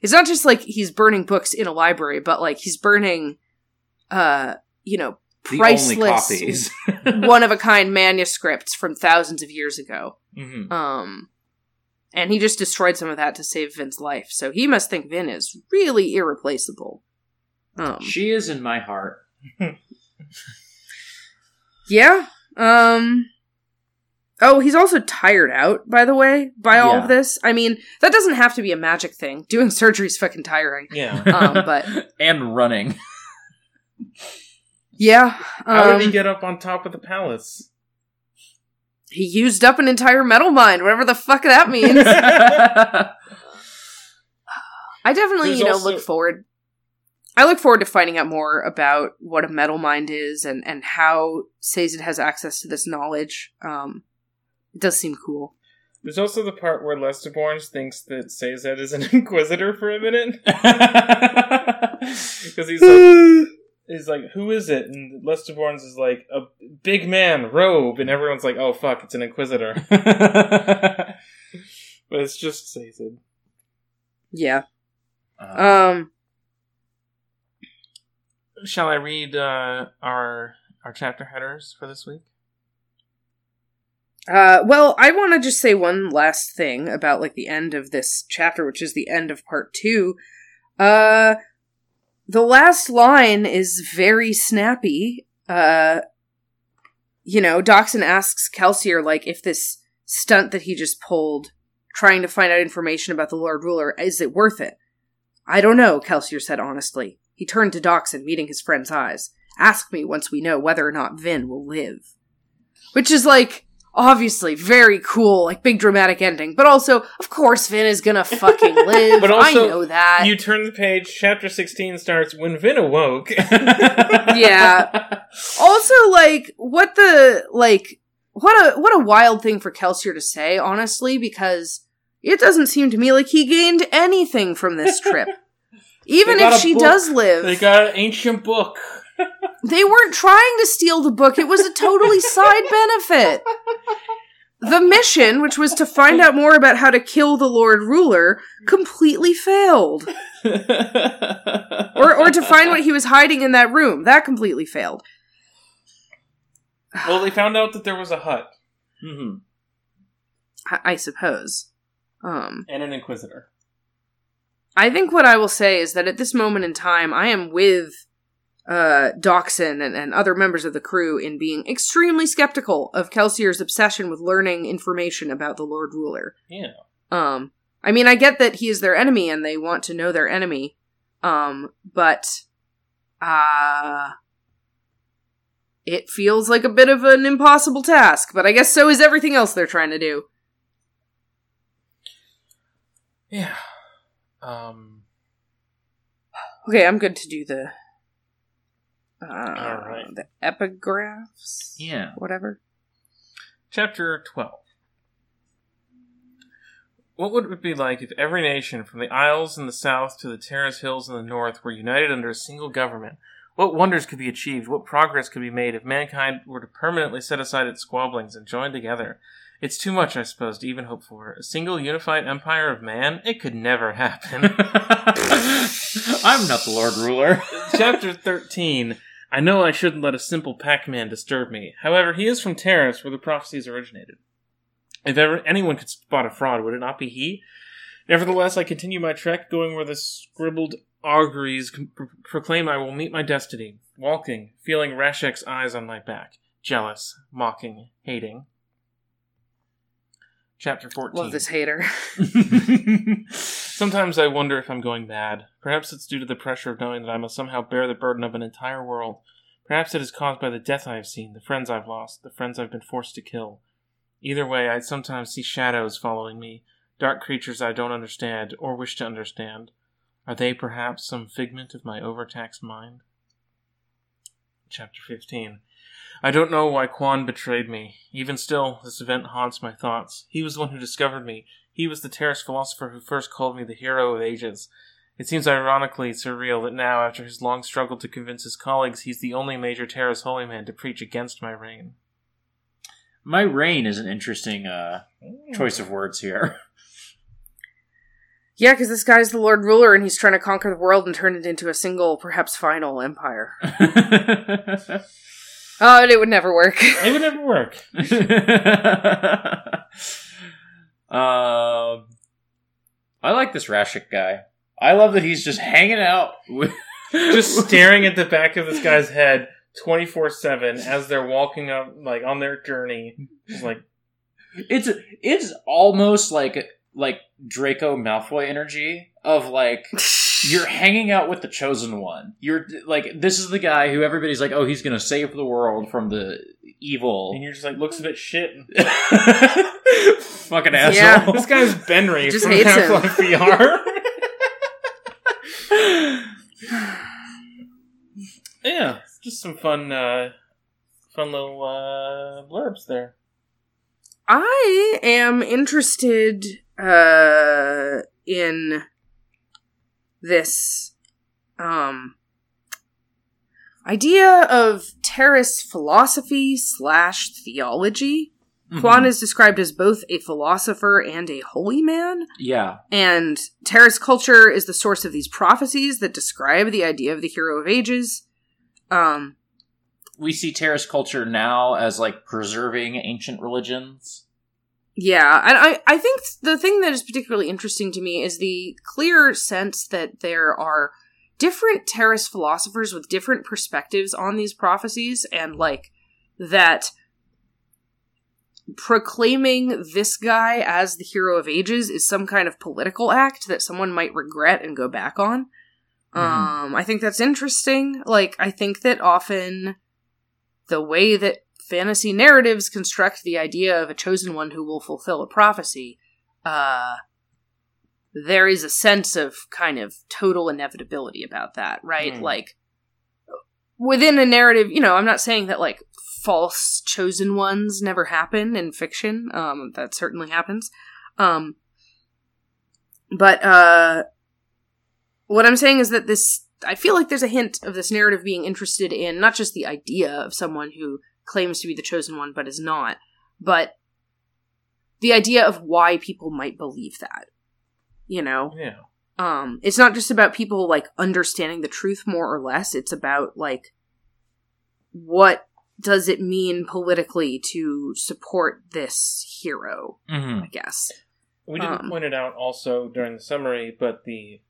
it's not just like he's burning books in a library, but like he's burning uh you know priceless copies. one of a kind manuscripts from thousands of years ago. Mm-hmm. Um and he just destroyed some of that to save Vin's life. So he must think Vin is really irreplaceable. Um she is in my heart. Yeah. Um Oh, he's also tired out, by the way, by all Yeah. of this. I mean, that doesn't have to be a magic thing. Doing surgery's fucking tiring. Yeah. Um, but- and running. Yeah. How Um, did he get up on top of the palace? He used up an entire metal mind, whatever the fuck that means. I definitely, There's you know, also- look forward. I look forward to finding out more about what a metal mind is and and how Sazed has access to this knowledge. Um, it does seem cool. There's also the part where Lestibournes thinks that Sazed is an inquisitor for a minute. Because he's like, he's like, who is it? And Lester Lestibournes's is like, a big man, robe. And everyone's like, oh fuck, it's an inquisitor. But it's just Sazed. Yeah. Uh, Um. Shall I read uh, our our chapter headers for this week? Uh, well, I want to just say one last thing about like the end of this chapter, which is the end of part two. Uh, the last line is very snappy. Uh, you know, Dockson asks Kelsier like if this stunt that he just pulled, trying to find out information about the Lord Ruler, is it worth it? I don't know, Kelsier said honestly. He turned to Dockson, meeting his friend's eyes. Ask me once we know whether or not Vin will live. Which is like, obviously very cool, like big dramatic ending. But also, of course, Vin is gonna fucking live. But also, I know that. You turn the page. Chapter sixteen starts when Vin awoke. yeah. Also, like, what the like what a what a wild thing for Kelsier to say, honestly, because it doesn't seem to me like he gained anything from this trip. Even if she book. does live, they got an ancient book. They weren't trying to steal the book. It was a totally side benefit. The mission, which was to find out more about how to kill the Lord Ruler, completely failed. Or or to find what he was hiding in that room. That completely failed. well, they found out that there was a hut Mm-hmm. I, I suppose. Um and an inquisitor. I think what I will say is that at this moment in time, I am with uh, and, and other members of the crew in being extremely skeptical of Kelsier's obsession with learning information about the Lord Ruler. Yeah. Um, I mean, I get that he is their enemy and they want to know their enemy. Um, but, uh, it feels like a bit of an impossible task, but I guess so is everything else they're trying to do. Yeah. Um. Okay, I'm good to do the, uh, right. the epigraphs? Yeah. Whatever. Chapter 12. What would it be like if every nation, from the Isles in the south to the Terris Hills in the north, were united under a single government? What wonders could be achieved? What progress could be made if mankind were to permanently set aside its squabblings and join together? It's too much, I suppose, to even hope for. A single unified empire of man? It could never happen. I'm not the Lord Ruler. Chapter 13. I know I shouldn't let a simple packman disturb me. However, he is from Terris, where the prophecies originated. If ever anyone could spot a fraud, would it not be he? Nevertheless, I continue my trek, going where the scribbled auguries proclaim I will meet my destiny, walking, feeling Rashek's eyes on my back, jealous, mocking, hating. Chapter 14. Love this hater. Sometimes I wonder if I'm going mad. Perhaps it's due to the pressure of knowing that I must somehow bear the burden of an entire world. Perhaps it is caused by the death I have seen, the friends I've lost, the friends I've been forced to kill. Either way, I sometimes see shadows following me, dark creatures I don't understand or wish to understand. Are they perhaps some figment of my overtaxed mind? Chapter 15. I don't know why Kwaan betrayed me. Even still, this event haunts my thoughts. He was the one who discovered me. He was the Terris philosopher who first called me the hero of ages. It seems ironically surreal that now, after his long struggle to convince his colleagues, he's the only major Terris holy man to preach against my reign. My reign is an interesting uh, choice of words here. Yeah, because this guy's the Lord Ruler and he's trying to conquer the world and turn it into a single, perhaps final empire. Oh, it would never work. It would never work. um, I like this Rashek guy. I love that he's just hanging out with. Just staring at the back of this guy's head 24 7 as they're walking up, like, on their journey. Just like, it's it's almost like like Draco Malfoy energy of like you're hanging out with the chosen one. You're like this is the guy who everybody's like, oh, he's gonna save the world from the evil. and you're just like, looks a bit shit. Fucking asshole. Yeah. This guy's Benrey Just from hates him. Half-Life VR. yeah, just some fun, uh, fun little uh, blurbs there. I am interested uh, in this um, idea of Terris philosophy slash theology. Mhm. Kwaan is described as both a philosopher and a holy man. Yeah. And Terris culture is the source of these prophecies that describe the idea of the hero of ages. Um, We see Terris culture now as like preserving ancient religions. Yeah, and I, I think the thing that is particularly interesting to me is the clear sense that there are different Terris philosophers with different perspectives on these prophecies, and like that proclaiming this guy as the hero of ages is some kind of political act that someone might regret and go back on. Mhm. Um, I think that's interesting. Like, I think that often the way that fantasy narratives construct the idea of a chosen one who will fulfill a prophecy, uh, there is a sense of kind of total inevitability about that, right? Hmm. Like, within a narrative, you know, I'm not saying that like false chosen ones never happen in fiction. Um, that certainly happens. Um, but uh, what I'm saying is that this, I feel like there's a hint of this narrative being interested in not just the idea of someone who claims to be the chosen one but is not, but the idea of why people might believe that. You know, Yeah. um it's not just about people like understanding the truth more or less it's about like what does it mean politically to support this hero Mm-hmm. i guess We didn't Um, point it out also during the summary, but the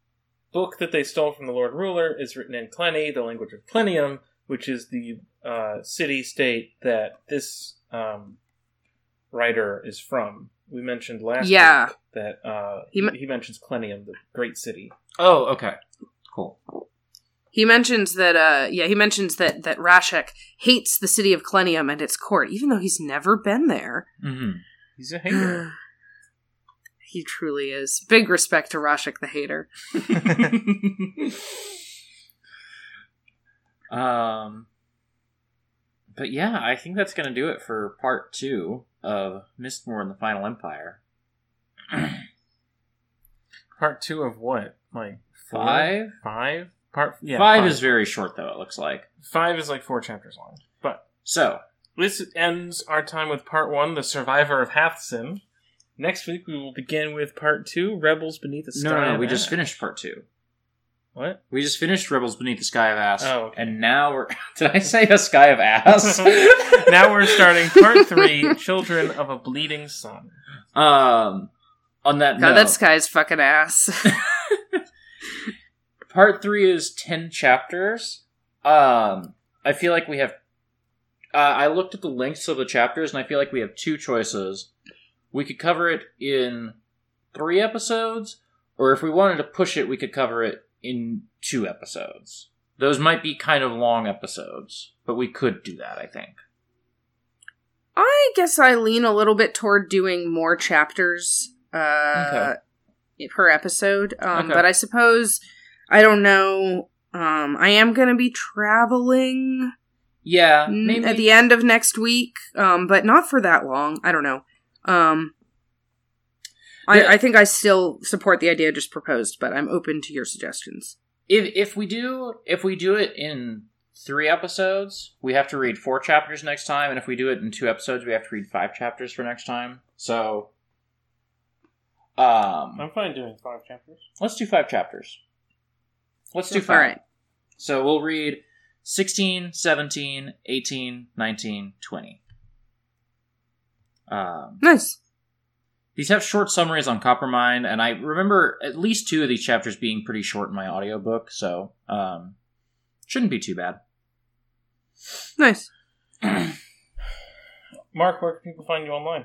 book that they stole from the Lord Ruler is written in Khlenni, the language of Khlennium, which is the uh, city state that this um, writer is from. We mentioned last Yeah. week that uh, He he, he mentions Khlennium, the great city. Oh, okay. Cool. He mentions that, uh, yeah, he mentions that, that Rashek hates the city of Khlennium and its court, even though he's never been there. Mm-hmm. He's a hater. he truly is. Big respect to Rashek the hater. um, but yeah, I think that's going to do it for part two of Mistborn and the Final Empire. Part two of what? Like four? Five? Five? Part yeah. five, is very short, though, it looks like. five is like four chapters long. But So, this ends our time with part one, the survivor of Hathsin. Next week we will begin with part two, Rebels Beneath the Sky. no, no, no, we just finished part two. What? We just finished Rebels Beneath the Sky of Ass. Oh, okay. And now we're. Did I say a Sky of Ass? now we're starting part three, Children of a Bleeding Sun. Um, on that God, note, that guy's fucking ass. part three is 10 chapters. Um, I feel like we have. Uh, I looked at the lengths of the chapters, and I feel like we have two choices. We could cover it in three episodes, or if we wanted to push it, we could cover it in two episodes. Those might be kind of long episodes, but we could do that, I think. I guess I lean a little bit toward doing more chapters uh, per episode. Um, Okay. But I suppose, I don't know. Um, I am going to be traveling Yeah, mm, maybe. at the end of next week, um, but not for that long. I don't know. Um. I, I think I still support the idea just proposed, but I'm open to your suggestions. if if we do if we do it in three episodes, we have to read four chapters next time, and if we do it in two episodes, we have to read five chapters for next time. So, um, I'm fine doing five chapters. let's do five chapters. Let's do five. right. So we'll read 16, 17, 18, 19, 20. Um, Nice. These have short summaries on Coppermind, and I remember at least two of these chapters being pretty short in my audiobook, so um, shouldn't be too bad. Nice. Mark, where can people find you online?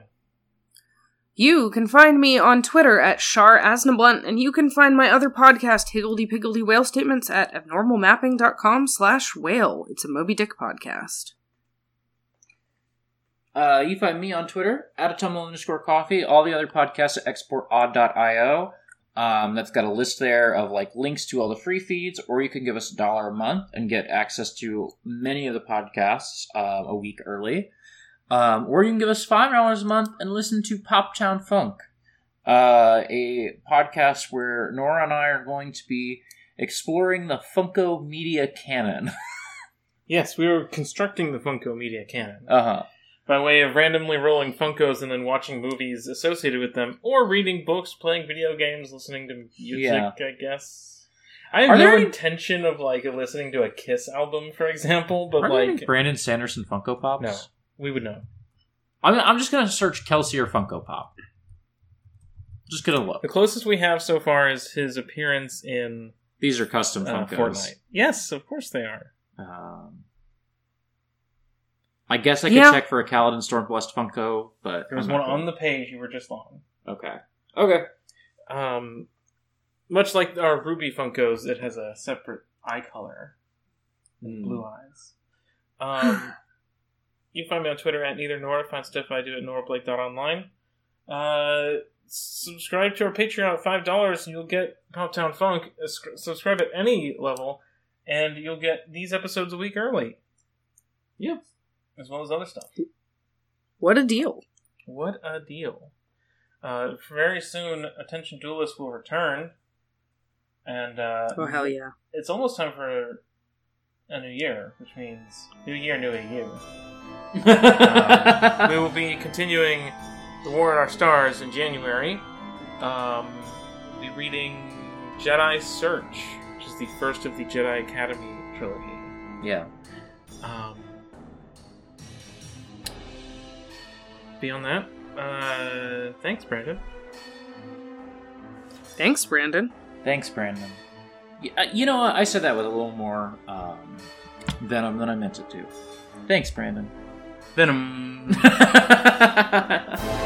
You can find me on Twitter at Shar Asnablunt, and you can find my other podcast, Higgledy Piggledy Whale Statements, at abnormalmapping.com slash whale. It's a Moby Dick podcast. Uh, you find me on Twitter at autumnal underscore coffee. All the other podcasts at exportodd.io. Um, that's got a list there of like links to all the free feeds, or you can give us a dollar a month and get access to many of the podcasts uh, a week early. Um, or you can give us five dollars a month and listen to Poptown Funk, uh, a podcast where Nora and I are going to be exploring the Funko media canon. Yes, we were constructing the Funko Media canon uh huh. By way of randomly rolling Funkos and then watching movies associated with them, or reading books, playing video games, listening to music. Yeah. I guess. I have Are no there any- intention of like listening to a Kiss album, for example, but Are like Brandon Sanderson Funko Pops? no, we would know. I'm, I'm just gonna search Kelsier Funko Pop. Just gonna look. The closest we have so far is his appearance in These are custom uh, Fortnite. Yes, of course they are. Um, I guess I could Yeah. check for a Kaladin Stormblessed Funko, but There was one not on the page you were just on. Okay. Okay. Um, much like our Ruby Funkos, it has a separate eye color, Hmm. blue eyes. Um, you can find me on Twitter at neither nor. Find stuff I do at norablake.online. Uh, subscribe to our Patreon at five dollars, and you'll get Poptown Funk. Uh, sc- subscribe at any level, and you'll get these episodes a week early. Yeah. As well as other stuff. What a deal. What a deal. Uh, very soon, Attention Duelist will return. And uh, Oh, hell yeah. it's almost time for a new year, which means new year, new you. Um, we will be continuing The War in Our Stars in January. Um, we'll be reading Jedi Search, which is the first of the Jedi Academy trilogy. yeah. Um, beyond that, uh, thanks, Brandon. Thanks, Brandon. Thanks, Brandon. uh, you know, what? I said that with a little more um, venom than I meant it to. Thanks, Brandon. Venom.